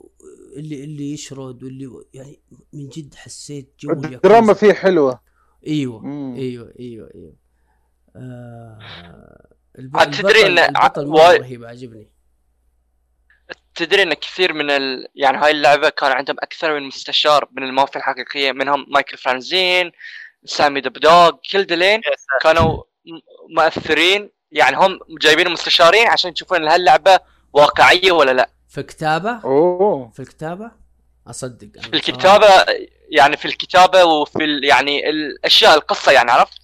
اللي اللي يشرد واللي يعني من جد حسيت جو الدراما. فيه حلوة. إيوه مم. إيوه إيوه إيوه. آه الب... عاد تدري البطل- إن ع- البطل مرة رهيب عجبني تدري إن كثير من ال... يعني هاي اللعبة كان عندهم أكثر من مستشار من المافيا الحقيقية منهم مايكل فرانزين سامي دبدوغ كل دلين كانوا مؤثرين. يعني هم جايبين مستشارين عشان يشوفون هل اللعبه واقعية ولا لا. في الكتابة؟ أوه. في الكتابة؟ أصدق. في الكتابة يعني في الكتابة وفي ال... يعني الأشياء القصة يعني عرفت؟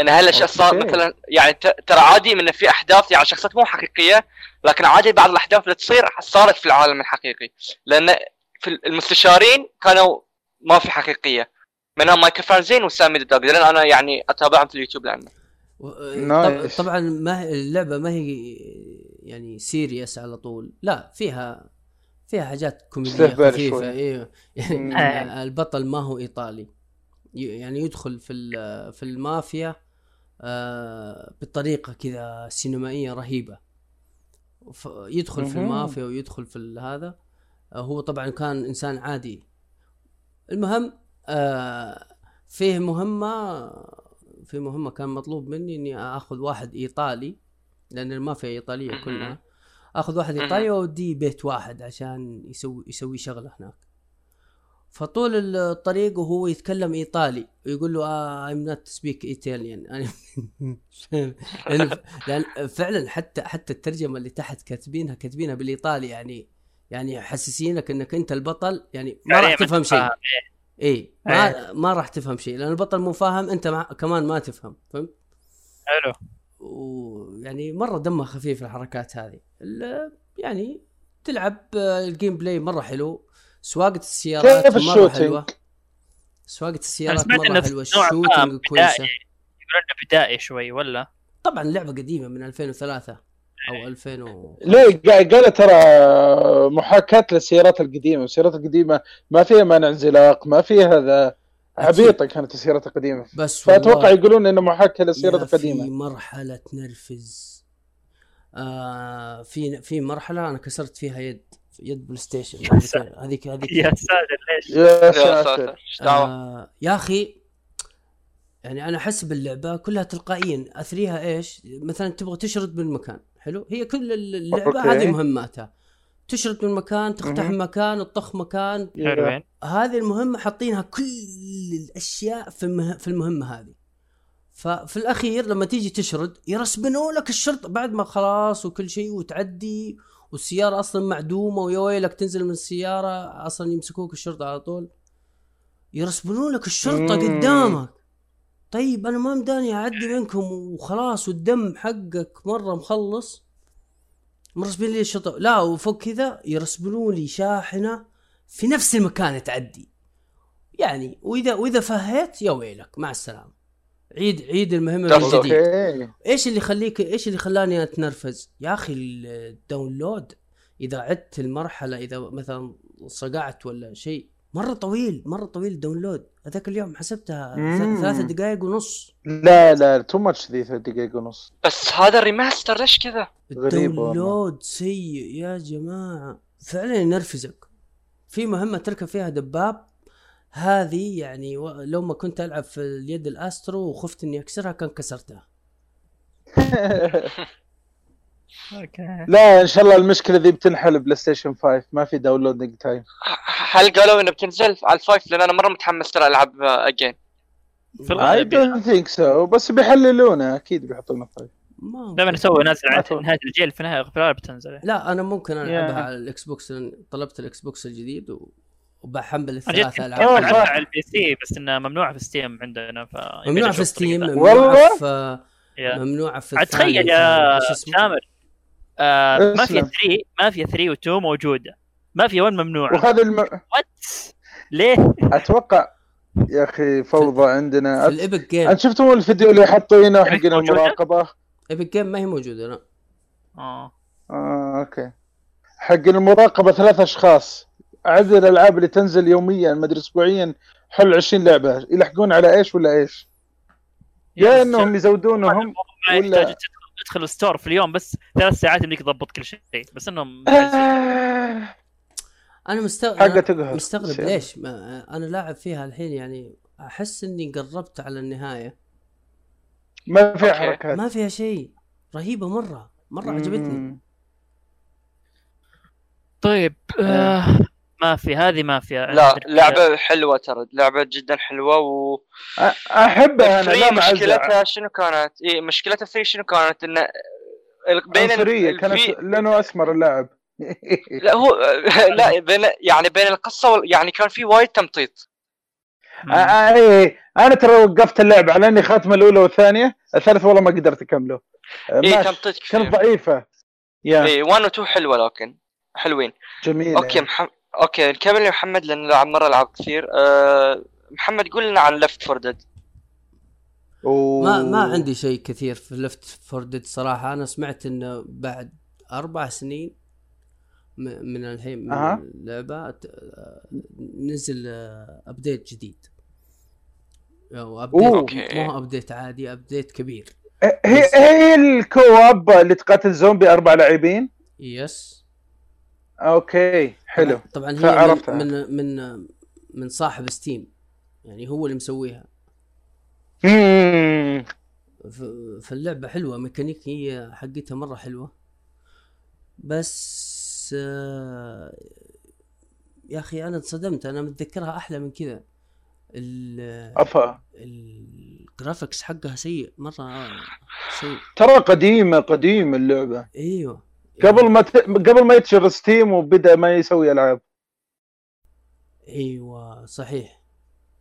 إن هالأشياء صار. مثلا يعني ت- ترى عادي من في أحداث يعني شخصيات مو حقيقية لكن عادي بعض الأحداث اللي تصير صارت في العالم الحقيقي لأن في المستشارين كانوا ما في حقيقية منهم مايكل فرانزين وسامي دبدوغ لأن أنا يعني أتابعهم في اليوتيوب لأنه. طب... طبعا ما هي اللعبة ما هي يعني سيريس على طول لا فيها فيها حاجات كوميدية خفيفة. أيوه. يعني البطل ما هو إيطالي يعني يدخل في في المافيا آه، بطريقة كذا سينمائية رهيبة يدخل في. المافيا ويدخل في هذا آه، هو طبعا كان إنسان عادي المهم آه، فيه مهمة في مهمة كان مطلوب مني إني آخذ واحد إيطالي لأن المافيا إيطالية. كلها آخذ واحد. إيطالي وأوديه بيت واحد عشان يسوي يسوي شغلة هناك فطول الطريق وهو يتكلم إيطالي ويقول له I'm not speak Italian لأن فعلا حتى حتى الترجمة اللي تحت كاتبينها كاتبينها بالإيطالي يعني يعني يحسسينك إنك أنت البطل يعني ما يعني راح تفهم شيء. اي ما ما راح تفهم شيء لأن البطل مو فاهم أنت مع كمان ما تفهم فهمت؟ حلو. يعني مرة دمها خفيف الحركات هذه. يعني تلعب ال gameplay مرة حلو. سواقة السيارات كيف مرة ال shooting؟ حلوة. سواقة السيارات سمعت مرة إنه حلوة. ال shooting كويسة. بدائي يقولون إنه بدائي شوي ولا؟ طبعا اللعبه قديمة من 2003 أو 2000 و... ليه قا- قال ترى محاكاة للسيارات القديمة. السيارات القديمة ما فيها مانع انزلاق ما فيها هذا عبيطة كانت السيارات القديمة. بس فأتوقع والله يقولون إنه محاكاة للسيارات يا في القديمة. مرحلة تنرفز آه في في مرحلة أنا كسرت فيها يد. يد PlayStation. هذيك هذيك يا ساتر ليش؟ يا ساتر آه يا أخي يعني أنا أحس باللعبة كلها تلقائيا أثريها إيش؟ مثلا تبغى تشرد من مكان حلو؟ هي كل اللعبة أوكي. هذه مهماتها تشرد من مكان تقتحم. مكان تطخ مكان هذه المهمة حاطينها كل الأشياء في المه... في المهمة هذه ففي الأخير لما تيجي تشرد يرسبنوا لك الشرطه بعد ما خلاص وكل شيء وتعدي والسيارة أصلا معدومة ويا ويلك تنزل من السيارة أصلا يمسكوك الشرطة على طول. يرسبنوا لك الشرطة مم. قدامك. طيب أنا ما مداني أعدي منكم وخلاص والدم حقك مرة مخلص. مرسبين لي الشرطة. لا وفوق كذا يرسبنوا لي شاحنة في نفس المكان تعدي. يعني وإذا وإذا فهيت يا ويلك. مع السلامة. عيد عيد المهمة من. جديد أوكي. إيش اللي يخليك إيش اللي خلاني أتنرفز؟ يا أخي ال download. إذا عدت المرحلة إذا مثلا صقعت ولا شيء مرة طويل مرة طويل ال download. هذاك اليوم حسبتها مم. ث- ثلاثة دقائق ونص. لا لا too much ذي ثلاث دقائق ونص. بس هذا ال remaster ليش كذا؟ ال download سيء يا جماعة. فعلا ينرفزك. في مهمة تركب فيها دباب هذه يعني لو ما كنت ألعب في اليد ال Astro وخفت إني أكسرها كان كسرتها. أوكي. لا إن شاء الله المشكلة ذي بتنحل PlayStation 5 ما في downloading time. هل قالوا إنه بتنزل على ال five؟ لأن أنا مرة متحمس ترى ألعب again اي دونت ثينك سو بس بيحللونه أكيد بيحطونه 5 ما دائما يسوي نازل على أتوقع. نهايه الجيل في نهاية بتنزل. لا أنا ممكن ألعبها. على الإكس بوكس لأن طلبت الإكس بوكس الجديد و... وبحمل الثلاثة العاب صح. على البي سي بس إنها ممنوعة في ستيم عندنا ف ممنوعة في ستيم والله؟ ممنوعة في. ممنوعة في تخيل يا شو اسمه؟ سامر آه ما في اسلم. 3 ما في 3 و2 موجودة ما في 1 ممنوعة وهذا الم... وات ليه؟ أتوقع يا أخي فوضى عندنا في أت... الايبك جيم أنت شفتوا الفيديو اللي حاطينه حقين موجودة؟ المراقبه ايبك جيم ما هي موجودة لا آه آه أوكي حق المراقبه ثلاث أشخاص عدد الألعاب اللي تنزل يوميا ما أدري اسبوعيا حل 20 لعبة. يلحقون على إيش ولا إيش؟ يا إنهم يزودونهم ولا- يحتاج تدخل الستور في اليوم بس ثلاث ساعات يمديك تضبط كل شيء. بس انهم آه، أنا مستغرب حقة تقهر. مستغرب بس ليش. ما أنا لاعب فيها الحين يعني أحس إني قربت على النهاية. ما في أوكي. حركات. ما فيها شيء. رهيبة مرة. مرة عجبتني. طيب آه. ما في هذه ما فيها لا لعبة حلوة ترى. لعبة جدا حلوة و أحبها أنا لا مشكلتها شنو كانت؟ اي مشكلتها فري شنو كانت؟ انه بين ال- عنصرية ال- كانت في- لأنه أسمر اللاعب. لا هو لا بين يعني بين القصة وال... يعني كان في وايد تمطيط. آه، إيه. أنا ترى وقفت اللعب على إني خاتمه الأولى والثانية. الثالثة والله ما قدرت أكمله. اي. تمطيط كانت كثير. ضعيفة. yeah. اي 1 و 2 حلوة لكن. حلوين. جميلة. أوكي محمد. أوكي نكمل يا محمد لأن لعب مرة ألعاب كثير. أه... محمد قول لنا عن Left 4 Dead ما ما عندي شيء كثير في Left 4 Dead صراحة. أنا سمعت إنه بعد أربع سنين م- من الحين من أها. اللعبة ت- نزل update جديد. update أوكي. مو update عادي update كبير. هي هي ال co-op اللي تقاتل زومبي أربع لاعبين؟ yes أوكي حلو. طبعا هي فعرفتها. من, من من صاحب Steam يعني هو اللي مسويها. مم. ف- فاللعبة حلوة ميكانيكية حقتها مرة حلوة. بس آه، يا أخي أنا انصدمت أنا متذكرها أحلى من كذا. ال- أفا. ال graphics حقها سيء مرة سيء. ترى قديمة قديمة اللعبة. إيوه. قبل ما ت... قبل ما ينتشر Steam وبدأ ما يسوي ألعاب. أيوه صحيح.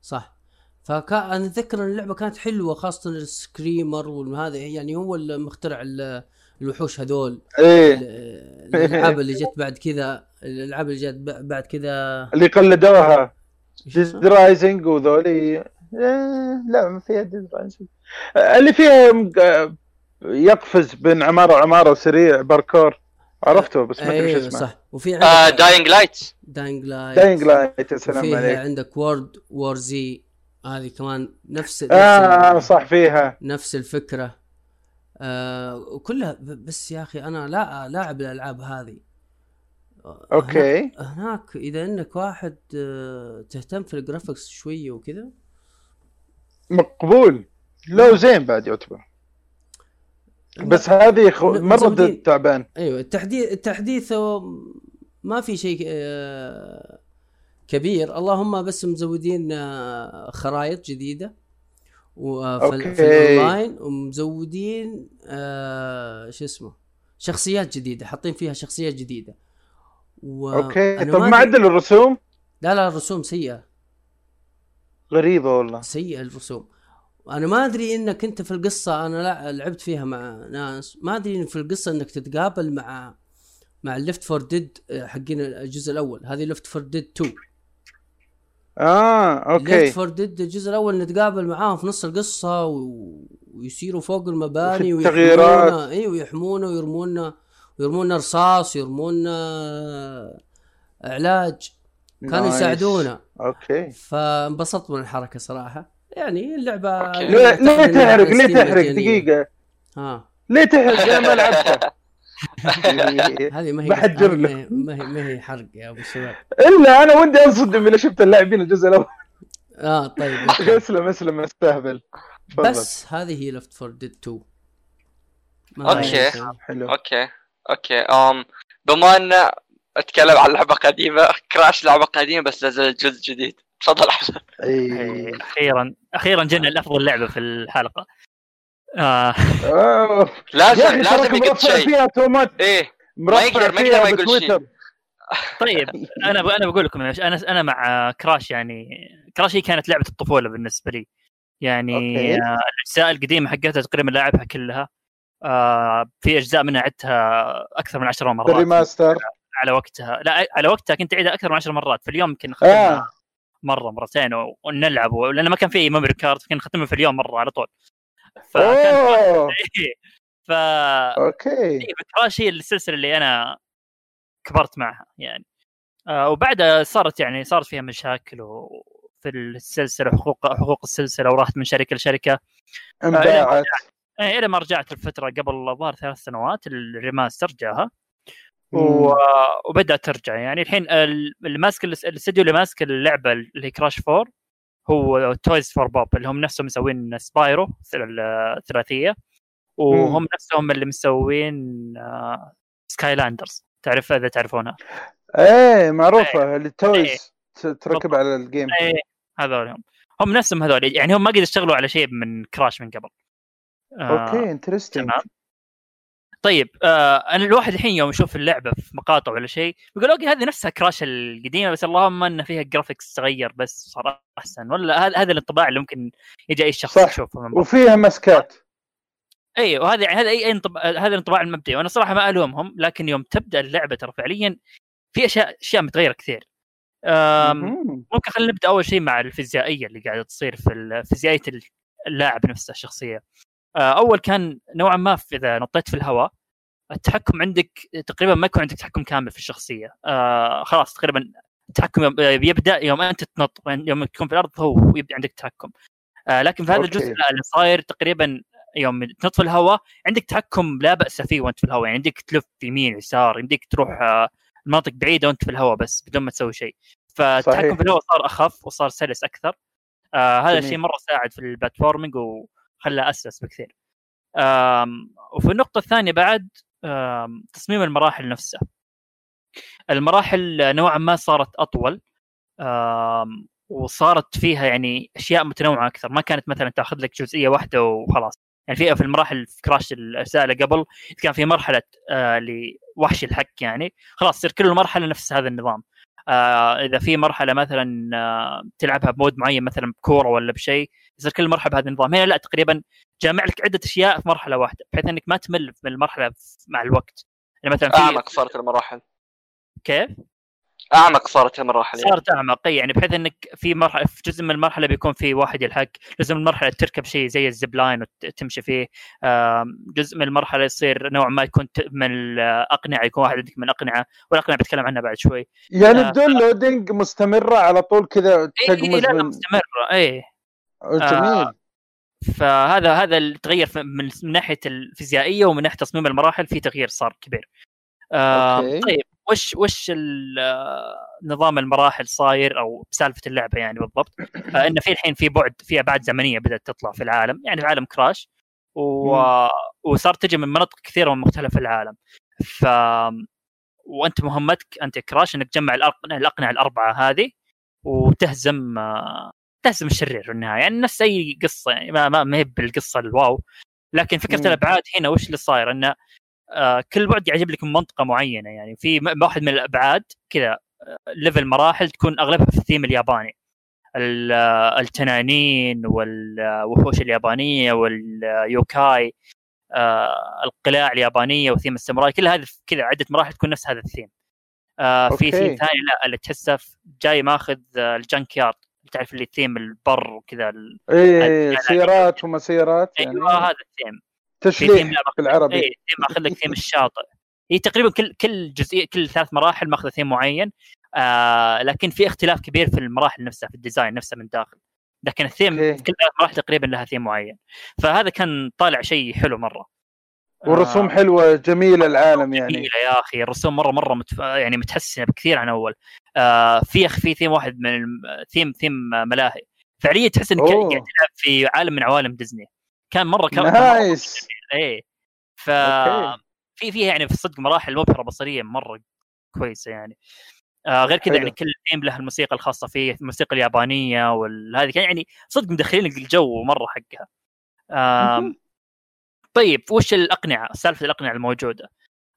صح. فكان أنا أتذكر إن اللعبة كانت حلوة خاصة ال screamer وهذا يعني هو اللي مخترع ال- الوحوش هذول. إيه. ال- الألعاب اللي جت بعد كذا الألعاب اللي جت بعد كذا. اللي قلدوها. Dead؟ Rising وذولي. إيه، لا ما فيها Dead Rising اللي فيها آه، يقفز بين عمارة وعمارة وسريع باركور. عرفته بس ما أدري إيش اسمه. صح. وفي آه عندك Dying Light Dying Light Dying Light يا سلام عليك. عندك World War Z هذه كمان نفس آه صح فيها. نفس الفكرة. آه وكلها بس يا أخي أنا لا لاعب الألعاب هذه. آه، okay. هناك, هناك إذا إنك واحد آه تهتم في ال graphics شوية وكذا. مقبول. لو زين بعد يعتبر. بس هذه مره. تعبان. أيوه التحديث التحديث ما في شيء آه، كبير. اللهم بس مزودين آه، خرائط جديدة وفي. في الاونلاين ومزودين آه، شو اسمه شخصيات جديدة حاطين فيها شخصيات جديدة. و... okay. طب ما عدلوا الرسوم؟ لا لا الرسوم سيئة. غريبة والله. سيئة الرسوم. أنا ما أدري إنك أنت في القصة أنا لا لعبت فيها مع ناس. ما أدري إن في القصة إنك تتقابل مع مع ال Left 4 Dead حقين الجزء الأول. هذه Left 4 Dead 2 آه okay. Left 4 Dead الجزء الأول نتقابل معاهم في نص القصة و... ويصيروا فوق المباني. ويحمونا. أيوه يحمونا ويرمونا ويرمونا رصاص يرمونا علاج. كانوا. يساعدونا. okay. فانبسطت من الحركة صراحة. يعني اللعبة. ليه تحرق ليه تحرق. دقيقة ها ليه تحرق أنا ما لعبتها هذه ما هي بحرق ما له. هي ما هي, ما هي حرق يا أبو الشباب إلا أنا ودي أنصدم إذا شفت اللاعبين الجزء الأول آه طيب. أسلم أسلم أستهبل. بس هذه هي Left 4 Dead 2 ما okay. هي شيء. حلو okay okay أم بما أن أتكلم عن لعبة قديمة Crash لعبة قديمة بس نزل جزء جديد تفضل أحمد. إيه، أخيرا أخيرا جينا لأفضل لعبة في الحلقة. آه. آه. يا لازم لازم يقول شيء. فيها تومات إيه. مرفع يقدر- ما يقدر ما يقول شيء. طيب أنا ب... أنا بقول لكم أنا أنا مع كراش يعني كراش هي كانت لعبة الطفولة بالنسبة لي. يعني. آه، الأجزاء القديمة حقتها تقريبا لاعبها كلها. آه في أجزاء منها عدتها أكثر من عشر مرات. الريماستر على وقتها. لا على وقتها كنت أعيدها أكثر من عشر مرات في اليوم يمكن آه. مرة مرتين و- ونلعب و- لأن ما كان في memory card كنا نختمها في اليوم مرة على طول. فكان أوه! ف okay. إيه، Crash هي السلسلة اللي أنا كبرت معها يعني. آه وبعدها صارت يعني صارت فيها مشاكل وفي السلسلة حقوق حقوق السلسلة وراحت من شركة لشركة. انباعت إيه، إلى ما رجعت الفترة قبل الظاهر ثلاث سنوات ال remaster جاها. و... وبدأت ترجع. يعني الحين ال- اللي ماسك الاس- الاستوديو اللي ماسك اللعبة اللي هي Crash 4 هو Toys for Bob اللي هم نفسهم مسوين Spyro الثلاثية وهم نفسهم اللي مسوين آه Skylanders تعرف إذا تعرفونها. إيه معروفة ال toys ت- تركب على ال game إيه هذول هم. هم نفسهم هذول. يعني هم ما قد اشتغلوا على شيء من Crash من قبل. آه، okay interesting تمام. طيب آه أنا الواحد الحين يوم يشوف اللعبة في مقاطع ولا شيء يقول okay هذه نفسها Crash القديمة بس اللهم إن فيها graphics تغير بس صار احسن ولا هذا هذا الانطباع اللي ممكن يجي أي شخص صح. يشوفه من. وفيها مسكات إي وهذا يعني هذا اي انطباع هذا الانطباع المبدئي وأنا صراحة ما ألومهم لكن يوم تبدأ اللعبة ترى فعليا في اشياء أشياء متغيرة كثير. ممكن خلينا نبدأ أول شيء مع الفيزيائية اللي قاعدة تصير في فيزيائية اللاعب نفسه الشخصية أول كان نوعا ما في- إذا نطيت في الهواء التحكم عندك تقريبا ما يكون عندك تحكم كامل في الشخصية آه خلاص تقريبا التحكم يوم- آه، بيبدا يوم أنت تنط يوم تكون في الأرض هو يبدا عندك تحكم آه لكن في هذا أوكي. الجزء لا اللي صاير تقريبا يوم تنط في الهواء عندك تحكم لا بأس فيه وأنت في الهواء يعني عندك تلف يمين يسار يمديك تروح آه، مناطق بعيدة وأنت في الهواء بس بدون ما تسوي شيء فالتحكم. في الهواء صار أخف وصار سلس أكثر آه هذا. الشيء مرة ساعد في البلاتفورمينج وخلاه اسلس بكثير. وفي النقطة الثانية بعد تصميم المراحل نفسها. المراحل نوعا ما صارت أطول وصارت فيها يعني أشياء متنوعة أكثر. ما كانت مثلا تأخذ لك جزئية واحدة وخلاص. يعني في في المراحل في كراش الأجزاء اللي قبل كان في مرحلة آه لوحش يلحقك يعني. خلاص تصير كل مرحلة نفس هذا النظام. آه إذا في مرحلة مثلا آه تلعبها ب mode معين مثلا بكورة ولا بشيء يصير كل مرحلة بهذا النظام هنا لا تقريبا جامع لك عدة أشياء في مرحلة واحدة بحيث إنك ما تمل من المرحلة مع الوقت. يعني مثلا في أعمق صارت المراحل. كيف؟ أعمق صارت المراحل يعني. صارت أعمق إي، يعني بحيث إنك في مرحله في جزء من المرحلة بيكون في واحد يلحق، جزء من المرحلة تركب شيء زي ال zip line وتمشي فيه، جزء من المرحلة يصير نوع ما يكون من الأقنعة يكون واحد عندك من الأقنعة والأقنعة بتكلم عنها بعد شوي. يعني آه. بدون loading مستمرة على طول كذا إي تقمز لا لا من مستمرة إي جميل فهذا هذا اللي تغير في- من من ناحية الفيزيائية ومن ناحية تصميم المراحل في تغيير صار كبير. آم، okay. طيب وش وش نظام المراحل صاير أو سالفه اللعبة يعني بالضبط؟ انه في الحين في بعد في أبعاد زمنية بدأت تطلع في العالم يعني في عالم Crash و... وصار تجي من مناطق كثيرة من مختلف العالم. ف وأنت مهمتك أنت كراش إنك تجمع الاقنعه الأربعة هذه وتهزم تهزم الشرير في النهايه يعني نفس أي قصة يعني ما ما هي بالقصة الواو. لكن فكرة. الأبعاد هنا وش اللي صاير؟ انه كل بعد يعجب لك من منطقة معينة. يعني في واحد من الأبعاد كذا آه، ليفل مراحل تكون أغلبها في الثيم الياباني. ال- آه، التنانين والوحوش اليابانية واليوكاي آه، القلاع اليابانية وثيم الساموراي. كل هذه كذا عدة مراحل تكون نفس هذا الثيم. آه، في. ثيم ثاني لا اللي تحسه جاي ماخذ آه، ال junkyard تعرف اللي ثيم البر وكذا اي سيارات ومسيرات يعني أيوه هذا الثيم. تشليح بالعربي. اي ماخذ لك ثيم الشاطئ. هي تقريبا كل كل جزئيه كل ثلاث مراحل ماخذة ثيم معين. آه لكن في اختلاف كبير في المراحل نفسها في ال design نفسه من داخل. لكن الثيم. في كل ثلاث مراحل تقريبا لها ثيم معين. فهذا كان طالع شيء حلو مرة. والرسوم حلوة جميلة العالم يعني. جميلة يا أخي. الرسوم مره مرة متف... يعني متحسنة بكثير عن أول. آه في في ثيم واحد من الم... theme theme ملاهي. فعليا تحس إنك. قاعد تلعب في عالم من عوالم ديزني. كان مره كان nice إيه. ف okay. في فيها يعني في الصدق مراحل مبهرة بصريا مرة كويسة يعني. آه غير كذا. يعني كل ثيم له الموسيقى الخاصة فيه الموسيقى اليابانية وهذه كان يعني صدق مدخلين الجو مرة حقها. مهم. طيب وش الأقنعة؟ سالفة الأقنعة الموجودة.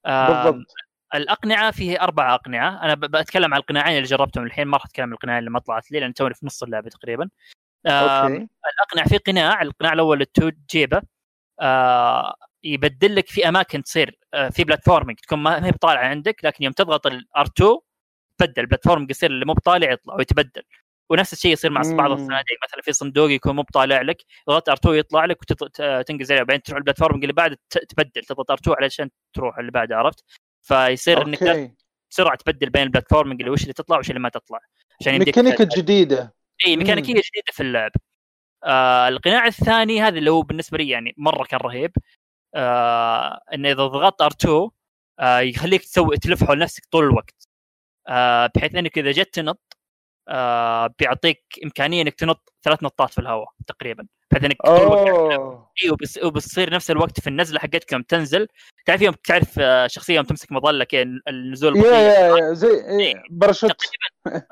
آم، بالضبط. الأقنعة فيه أربع أقنعة. أنا بتكلم عن القناعين اللي جربتهم الحين ما راح أتكلم عن القناعين اللي ما طلعت لي لأن توني في نص اللعبة تقريبا. أوكي. الاقنع في قناع القناع الأول اللي تو تجيبه آه يبدل لك في أماكن تصير آه في platforming تكون ما هي بطالعة عندك لكن يوم تضغط ال R2 تبدل ال platform يصير اللي مو بطالع يطلع ويتبدل. ونفس الشيء يصير مع بعض. الصناديق مثلا في صندوق يكون مو بطالع لك ضغط R2 يطلع لك وتنقز عليه بعدين تروح ال platform اللي بعده تبدل تضغط R2 علشان تروح اللي بعده عرفت؟ فيصير إنك لازم أوكي. بسرعة تبدل بين ال platforming اللي وش اللي تطلع وش اللي ما تطلع عشان ميكانيكا جديدة. اي ميكانيكية جديدة في اللعب. آه القناع الثاني هذا اللي هو بالنسبة لي يعني مرة كان رهيب. آه انه إذا ضغطت R2 آه يخليك تسوي تلف حول نفسك طول الوقت. آه بحيث إنك إذا جيت تنط آه بيعطيك إمكانية إنك تنط ثلاث نطات في الهواء تقريبا. بحيث انك طول الوقت. اوه اي وبس وبتصير نفس الوقت في النزلة حقتك يوم تنزل. تعرف يوم تعرف آه، شخصية يوم تمسك مظلة كذا النزول يا يا يا زي إيه، باراشوت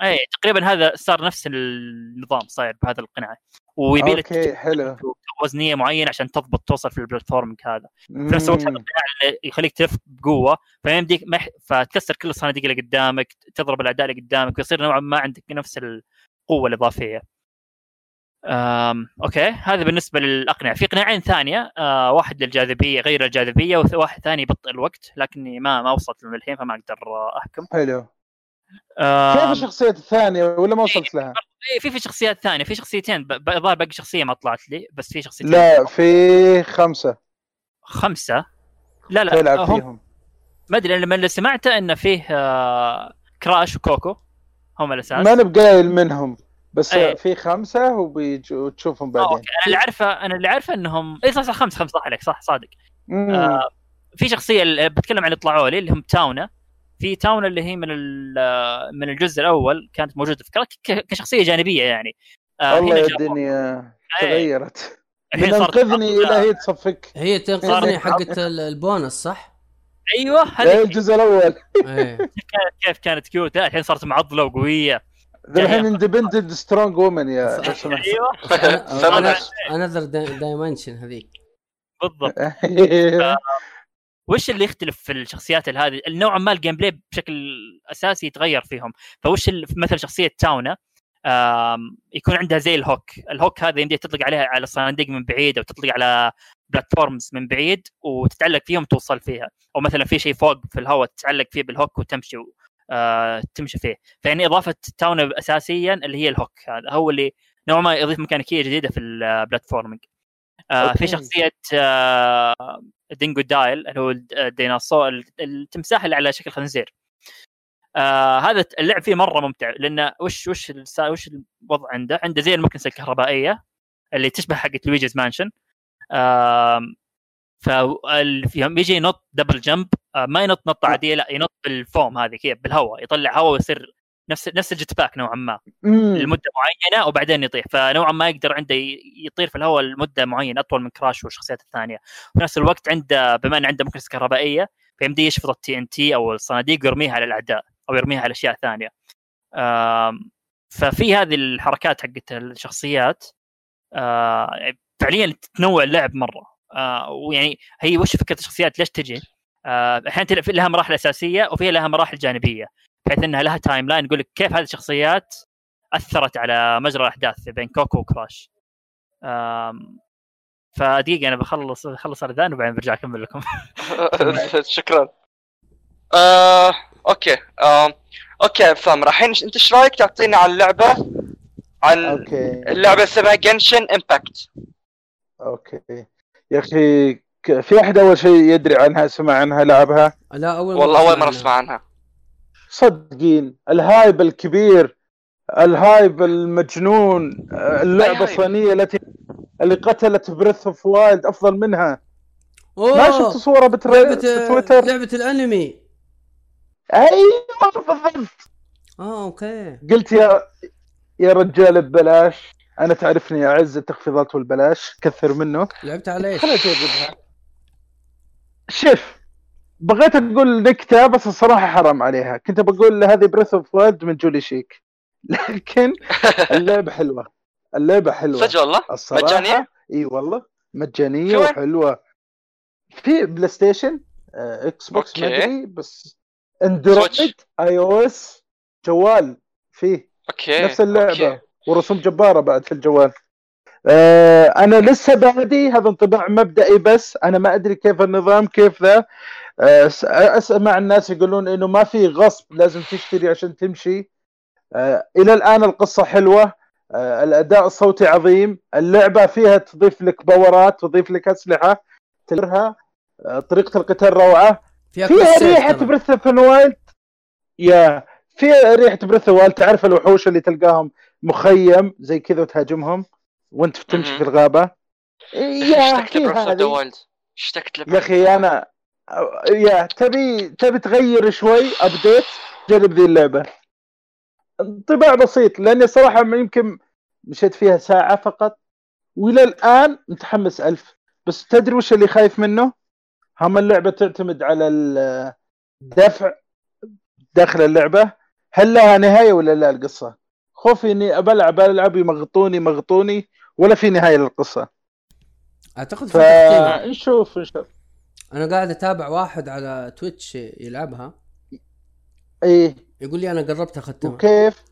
اي تقريبا هذا صار نفس النظام صاير بهذا القناع ويبي لك حلو. وزنية معينة عشان تضبط توصل في ال platform هذا. في نفس الوقت هذا. القناع يخليك تلف بقوة فيمديك مح... فتكسر كل الصناديق اللي قدامك تضرب الأعداء اللي قدامك ويصير نوعا ما عندك نفس القوة الإضافية. أوكي هذا بالنسبة للأقنعة. في قناعين ثانية آه واحد للجاذبية غير الجاذبية وواحد ثاني يبطئ الوقت لكني ما ما وصلت له للحين فما أقدر آه، أحكم. حلو. أم... كيف الشخصيات الثانية ولا ما وصلت لها؟ إيه، في في شخصيات ثانية في شخصيتين الظاهر باقي شخصية ما طلعت لي بس في شخصيتين لا في خمسة. خمسة؟ لا لا تلعب هم فيهم. ما أدري لما اللي سمعته إنه فيه آه كراش وكوكو هم الأساس. ما نبقايل منهم. بس أي. في خمسة وبيجوا تشوفهم آه، بعدين أوكي أنا اللي عارفه أنا اللي عارفه انهم اي صح صح خمسة خمسة صح عليك صح صادق. آه في شخصية اللي بتكلم عن اللي طلعوا لي اللي هم تاونا في تاونا اللي هي من ال- آه، من الجزء الأول كانت موجودة في كشخصية جانبية يعني آه والله هنا يا. الدنيا أي. تغيرت الحين من صارت انقذني أفضل. إلى هي تصفك هي تنقذني حقت ال- البونص صح؟ أيوه إيه، هذه الجزء الأول كانت كيف كانت cute لا، الحين صارت معضلة وقوية الحين independent strong woman يا لو سمحت أيوه. another dimension هذيك. بالضبط. وش اللي يختلف في الشخصيات هذه؟ نوعا ما ال gameplay بشكل أساسي يتغير فيهم. فوش ال- مثل شخصية تاونا يكون عندها زي ال hook. ال hook هذا يمدي تطلق عليها على صناديق من بعيد أو تطلق على platforms من بعيد وتتعلق فيهم توصل فيها. أو مثلا في شيء فوق في الهواء تتعلق فيه بال hook وتمشي آه تمشي فيه. فيعني إضافة تاونا اساسيا اللي هي ال hook. هذا هو اللي نوعا ما يضيف ميكانيكية جديدة في ال platforming. آه. في شخصية آه دينجو دايل اللي هو الديناصور التمساح اللي على شكل خنزير. آه هذا اللعب فيه مرة ممتع لأن وش وش وش الوضع عنده؟ عنده زي المكنسة الكهربائية اللي تشبه حقت لويجيز مانشن. آم، ف يوم يجي ينط double jump آه، ما ينط نطه عادية لا ينط بالفاكيوم هذه كذا بالهواء يطلع هواء ويصير نفس نفس ال jetpack نوعا ما. مم. لمدة معينة وبعدين يطيح فنوعا ما يقدر عنده يطير في الهواء لمدة معينة أطول من كراش والشخصيات الثانية. في نفس الوقت عنده بما إنه عنده مكنسة كهربائية فيمدي يشفط ال TNT أو الصناديق ويرميها على الأعداء أو يرميها على أشياء ثانية. ففي هذه الحركات حقت الشخصيات آه، فعليا تنوع اللعب مرة. آه، ويعني هي وش فكرة الشخصيات؟ ليش تجي؟ آه، أحيانا تلعب- في لها مراحل أساسية وفي لها مراحل جانبية بحيث إنها لها timeline يقول لك كيف هذه الشخصيات أثرت على مجرى الأحداث بين كوكو وكراش. فدقيقة أنا بخلص بخلص الاذان وبعدين برجع أكمل لكم. شكرا. آه، أوكي. آه، أوكي فهم الحين أنت إيش رأيك؟ تعطينا عن اللعبة عن أوكي. اللعبة اسمها Genshin Impact أوكي. يا أخي في أحد أول شيء يدري عنها سمع عنها لعبها؟ لا أول والله أول مرة. أسمع عنها. صدقين ال hype الكبير ال hype المجنون اللعبة؟ الصينيه التي اللي قتلت Breath of Wild أفضل منها. أوه، ما شفت صورة بتر... لعبة بتويتر؟ لعبة الأنمي. أيوه بالضبط آه أوكي. قلت يا يا رجال ببلاش أنا تعرفني اعز التخفيضات والبلاش. كثر منه. لعبت على إيش؟ خليني اجربها شوف بغيت أقول نكته بس الصراحة حرام عليها. كنت بقول هذه بريث اوف وورد من جولي شيك. لكن اللعبة حلوة. اللعبة حلوة. صدق والله؟ الصراحة مجانية؟ إي والله. مجانية؟ وحلوة. في بلاي ستيشن آه، إكس بوكس ما أوكي. أدري بس Android. iOS جوال. فيه. أوكي نفس اللعبة. أوكي. ورسوم جبارة بعد في الجوال. آه أنا لسه بادي هذا انطباع مبدئي بس. أنا ما أدري كيف النظام كيف ذا. آه اسمع الناس يقولون إنه ما في غصب لازم تشتري عشان تمشي. آه إلى الآن القصة حلوة. الأداء الصوتي عظيم. اللعبة فيها تضيف لك باورات تضيف لك أسلحة تلرها طريقة القتال روعة. فيها ريحة. Breath of Wild. يا فيها ريحة Breath of Wild. تعرف الوحوش اللي تلقاهم مخيم زي كذا وتهاجمهم وانت تمشي. في الغابة يا ذا هذه Wild اشتقت يا أخي أنا يا تبي تبي تغير شوي update جرب ذي اللعبة انطباع بسيط لأني صراحة يمكن مشيت فيها ساعة فقط وإلى الآن متحمس ألف بس تدري وش اللي خايف منه؟ هم اللعبة تعتمد على الدفع داخل اللعبة هل لها نهاية ولا لا القصة؟ خوفي اني بلعب العب يمغطوني مغطوني ولا في نهايه للقصه أعتقد في تختيم. فنشوف نشوف أنا قاعد أتابع واحد على تويتش يلعبها. إيه. يقول لي أنا قربت أختمها. وكيف؟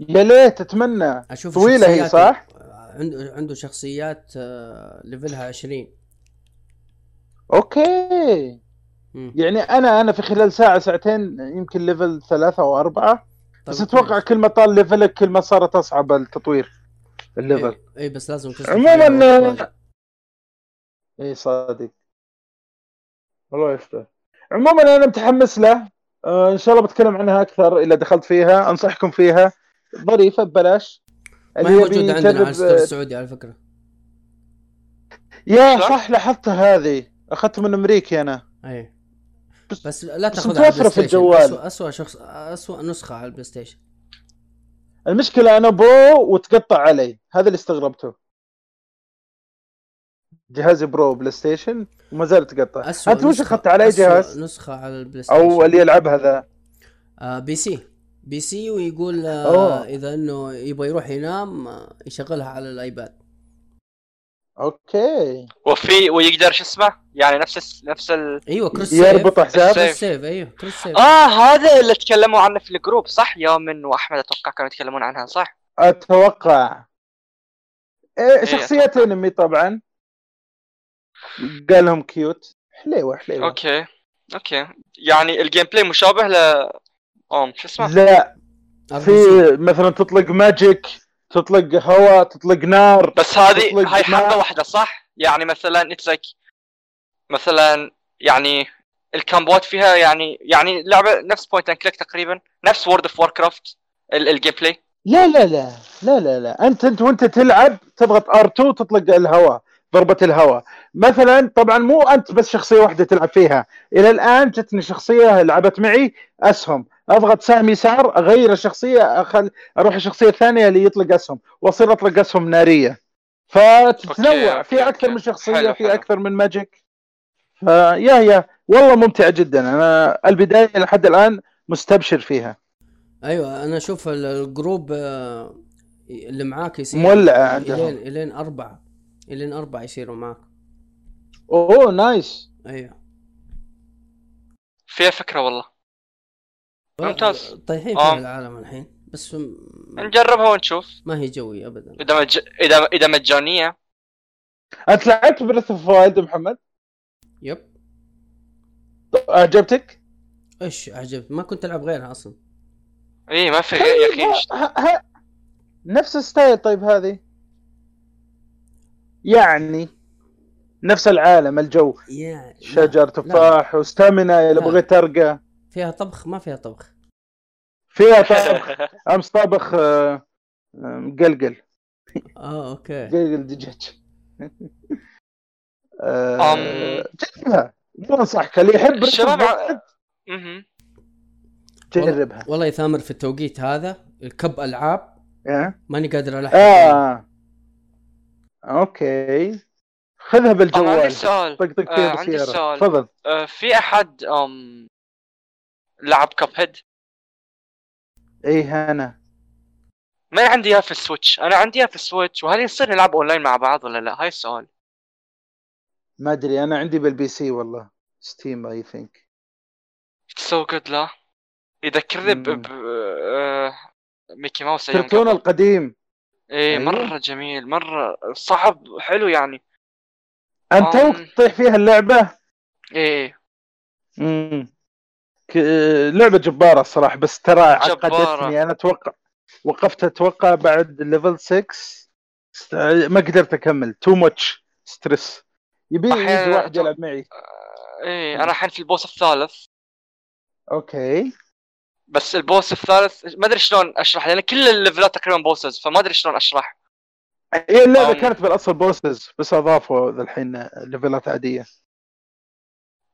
يا ليت اتمنى أشوف طويلة هي، صح؟ عنده عنده شخصيات آه، level ها 20 okay. مم. يعني أنا أنا في خلال ساعة ساعتين يمكن level ثلاثة أو أربعة. بس طيب أتوقع. كل ما طال level ك كل ما صارت أصعب التطوير. ال level. اي إيه بس لازم عموماً،. اي صادق. والله يستر عموما أنا متحمس له. آه إن شاء الله بتكلم عنها أكثر إذا دخلت فيها أنصحكم فيها. ظريفة ببلاش. ما هي موجودة عندنا على ال store السعودي على فكرة. يا؟ صح؟ لاحظت هذه. اخذت من امريكي أنا. اي بس- بس لا تاخذها على ال Play في الجوال. اسوء شخص اسوء نسخة على ال PlayStation المشكلة أنا Pro وتقطع علي. هذا اللي استغربته. جهازي Pro PlayStation وما زال تقطع. أنت وش نسخة- أخذت على اي أسوأ جهاز؟ نسخة على ال PlayStation أو اللي يلعبها ذا آه PC. PC ويقول آه. إذا إنه يبغى يروح ينام آه يشغلها على ال iPad. okay. وفي ويقدر شو اسمه؟ يعني نفس الس- نفس ال... أيوه cross يربط save حساب ال save. cross save أيوه cross save آه هذا اللي تكلموا عنه في ال group صح؟ يومن وأحمد أتوقع كانوا يتكلمون عنها صح؟ أتوقع. إيه شخصية أتوقع. أنمي طبعا. قال لهم cute حليوة حليوة. okay okay. يعني ال gameplay مشابه ل أم شو اسمه؟ لا. في مثلا تطلق magic تطلق هواء تطلق نار بس هذه هاي حلقه. واحدة صح؟ يعني مثلا it's like مثلا يعني ال combat فيها يعني يعني لعبة نفس point and click تقريبا نفس World of Warcraft ال gameplay لا لا لا لا لا لا. أنت أنت وأنت تلعب تضغط R2 تطلق الهواء ضربة الهواء مثلا طبعا مو أنت بس شخصية واحدة تلعب فيها. إلى الآن جتني شخصية لعبت معي أسهم. اضغط سهم يسار اغير الشخصية أخل... أروح الشخصية الثانية اللي يطلق اسهم واصير أطلق اسهم نارية فتتنوع في أكثر من حلو، في. أكثر من magic فيا يا والله ممتعة جدا. أنا البداية لحد الآن مستبشر فيها. أيوه أنا أشوف ال- ال group آه، اللي معاك يصير مولعة عندهم. إلين إلين أربعة إلين أربعة يصيروا معاك. أوه nice أيوه. فيها فكرة والله. ممتاز. طيحين آه. في العالم الحين بس م- نجربها ونشوف. ما هي جوي ابدا. إذا مج... إذا إذا مجانية. أنت لعبت Breath of Wild محمد؟ yep. عجبتك؟ إيش عجبت ما كنت ألعب غيرها أصلا. إي إيه، ما في غير يا أخي. ه- نفس ال style طيب هذه؟ يعني نفس العالم الجو. لا، شجر تفاح و stamina إذا. بغيت ترقى. فيها طبخ ما فيها طبخ. فيها طبخ. أمس طابخ آه، آه، مقلقل. آه okay. مقلقل دجاج آه، أم. جربها. مو أنصحك. اللي يحب الشباب. جربها. والله يثامر في التوقيت هذا. الكب ألعاب. آه. ماني قادر ألحق آه. أوكي. خذها أم، عندي بالجوال سؤال طقطق آه، فيها عندي بالسيارة سؤال. تفضل. آه، في أحد أم لعب كاب هيد اي هنا ما عندي اياها في ال Switch. أنا عندي اياها في ال Switch. وهل يصير نلعب أونلاين مع بعض ولا لا؟ هاي السؤال. ما أدري. أنا عندي بال PC والله. Steam I think so good لا. يذكرني ب... آه، ميكي ماوس كرتون. القديم. إيه أيوه. مرة جميل. مرة صعب حلو يعني. أنت. توك تطيح فيها اللعبة؟ إيه امم. لعبة جبارة الصراحة بس ترى عقدتني. أنا أتوقع وقفت أتوقع بعد level 6 است- ما قدرت أكمل. too much stress يبي أحياناً يجي واحد يلعب معي. إيه أنا الحين في ال boss الثالث. okay. بس ال boss الثالث ما أدري شلون أشرح لأن كل ال level ات تقريبا bosses فما أدري شلون أشرح. هي اللعبة أم. كانت بالأصل bosses بس أضافوا الحين level ات عادية.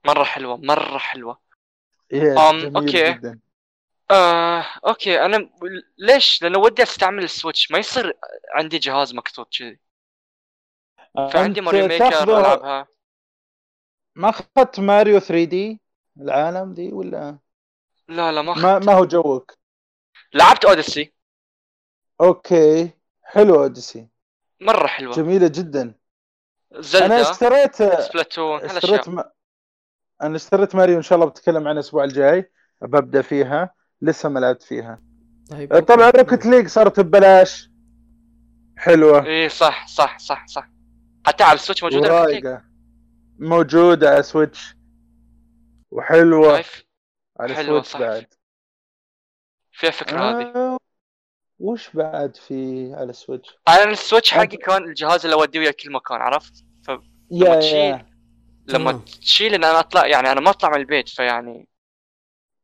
مرة حلوة مرة حلوة. أم، جميل okay. جدا. آه، okay أنا ليش؟ لأنه ودي أستعمل ال Switch. ما يصير عندي جهاز مكتوب كذي. فعندي Mario Maker ألعبها. ما أخذت ماريو 3 دي العالم دي ولا؟ لا لا ما, ما. ما هو جوك. لعبت Odyssey okay حلو Odyssey مرة حلوة. جميلة جدا. أنا Zelda اشتريت سبلاتون اشتريت ما... أنا اشتريت ماريو إن شاء الله بتكلم عنها الأسبوع الجاي. ببدأ فيها. لسه ما لعبت فيها. طيب طبعا okay. Rocket League صارت ببلاش. حلوة. إيه صح صح صح صح. حتى على ال Switch موجوده. ورايقه موجودة على Switch وحلوة. كيف على حلوة، Switch صح. بعد. فيها فكرة هذه. آه... وش بعد في على Switch أنا ال Switch حقي كان الجهاز اللي أوديه ويا كل مكان عرفت؟ يا تشيل. yeah. لما. تشيل إن أنا أطلع يعني أنا ما أطلع من البيت فيعني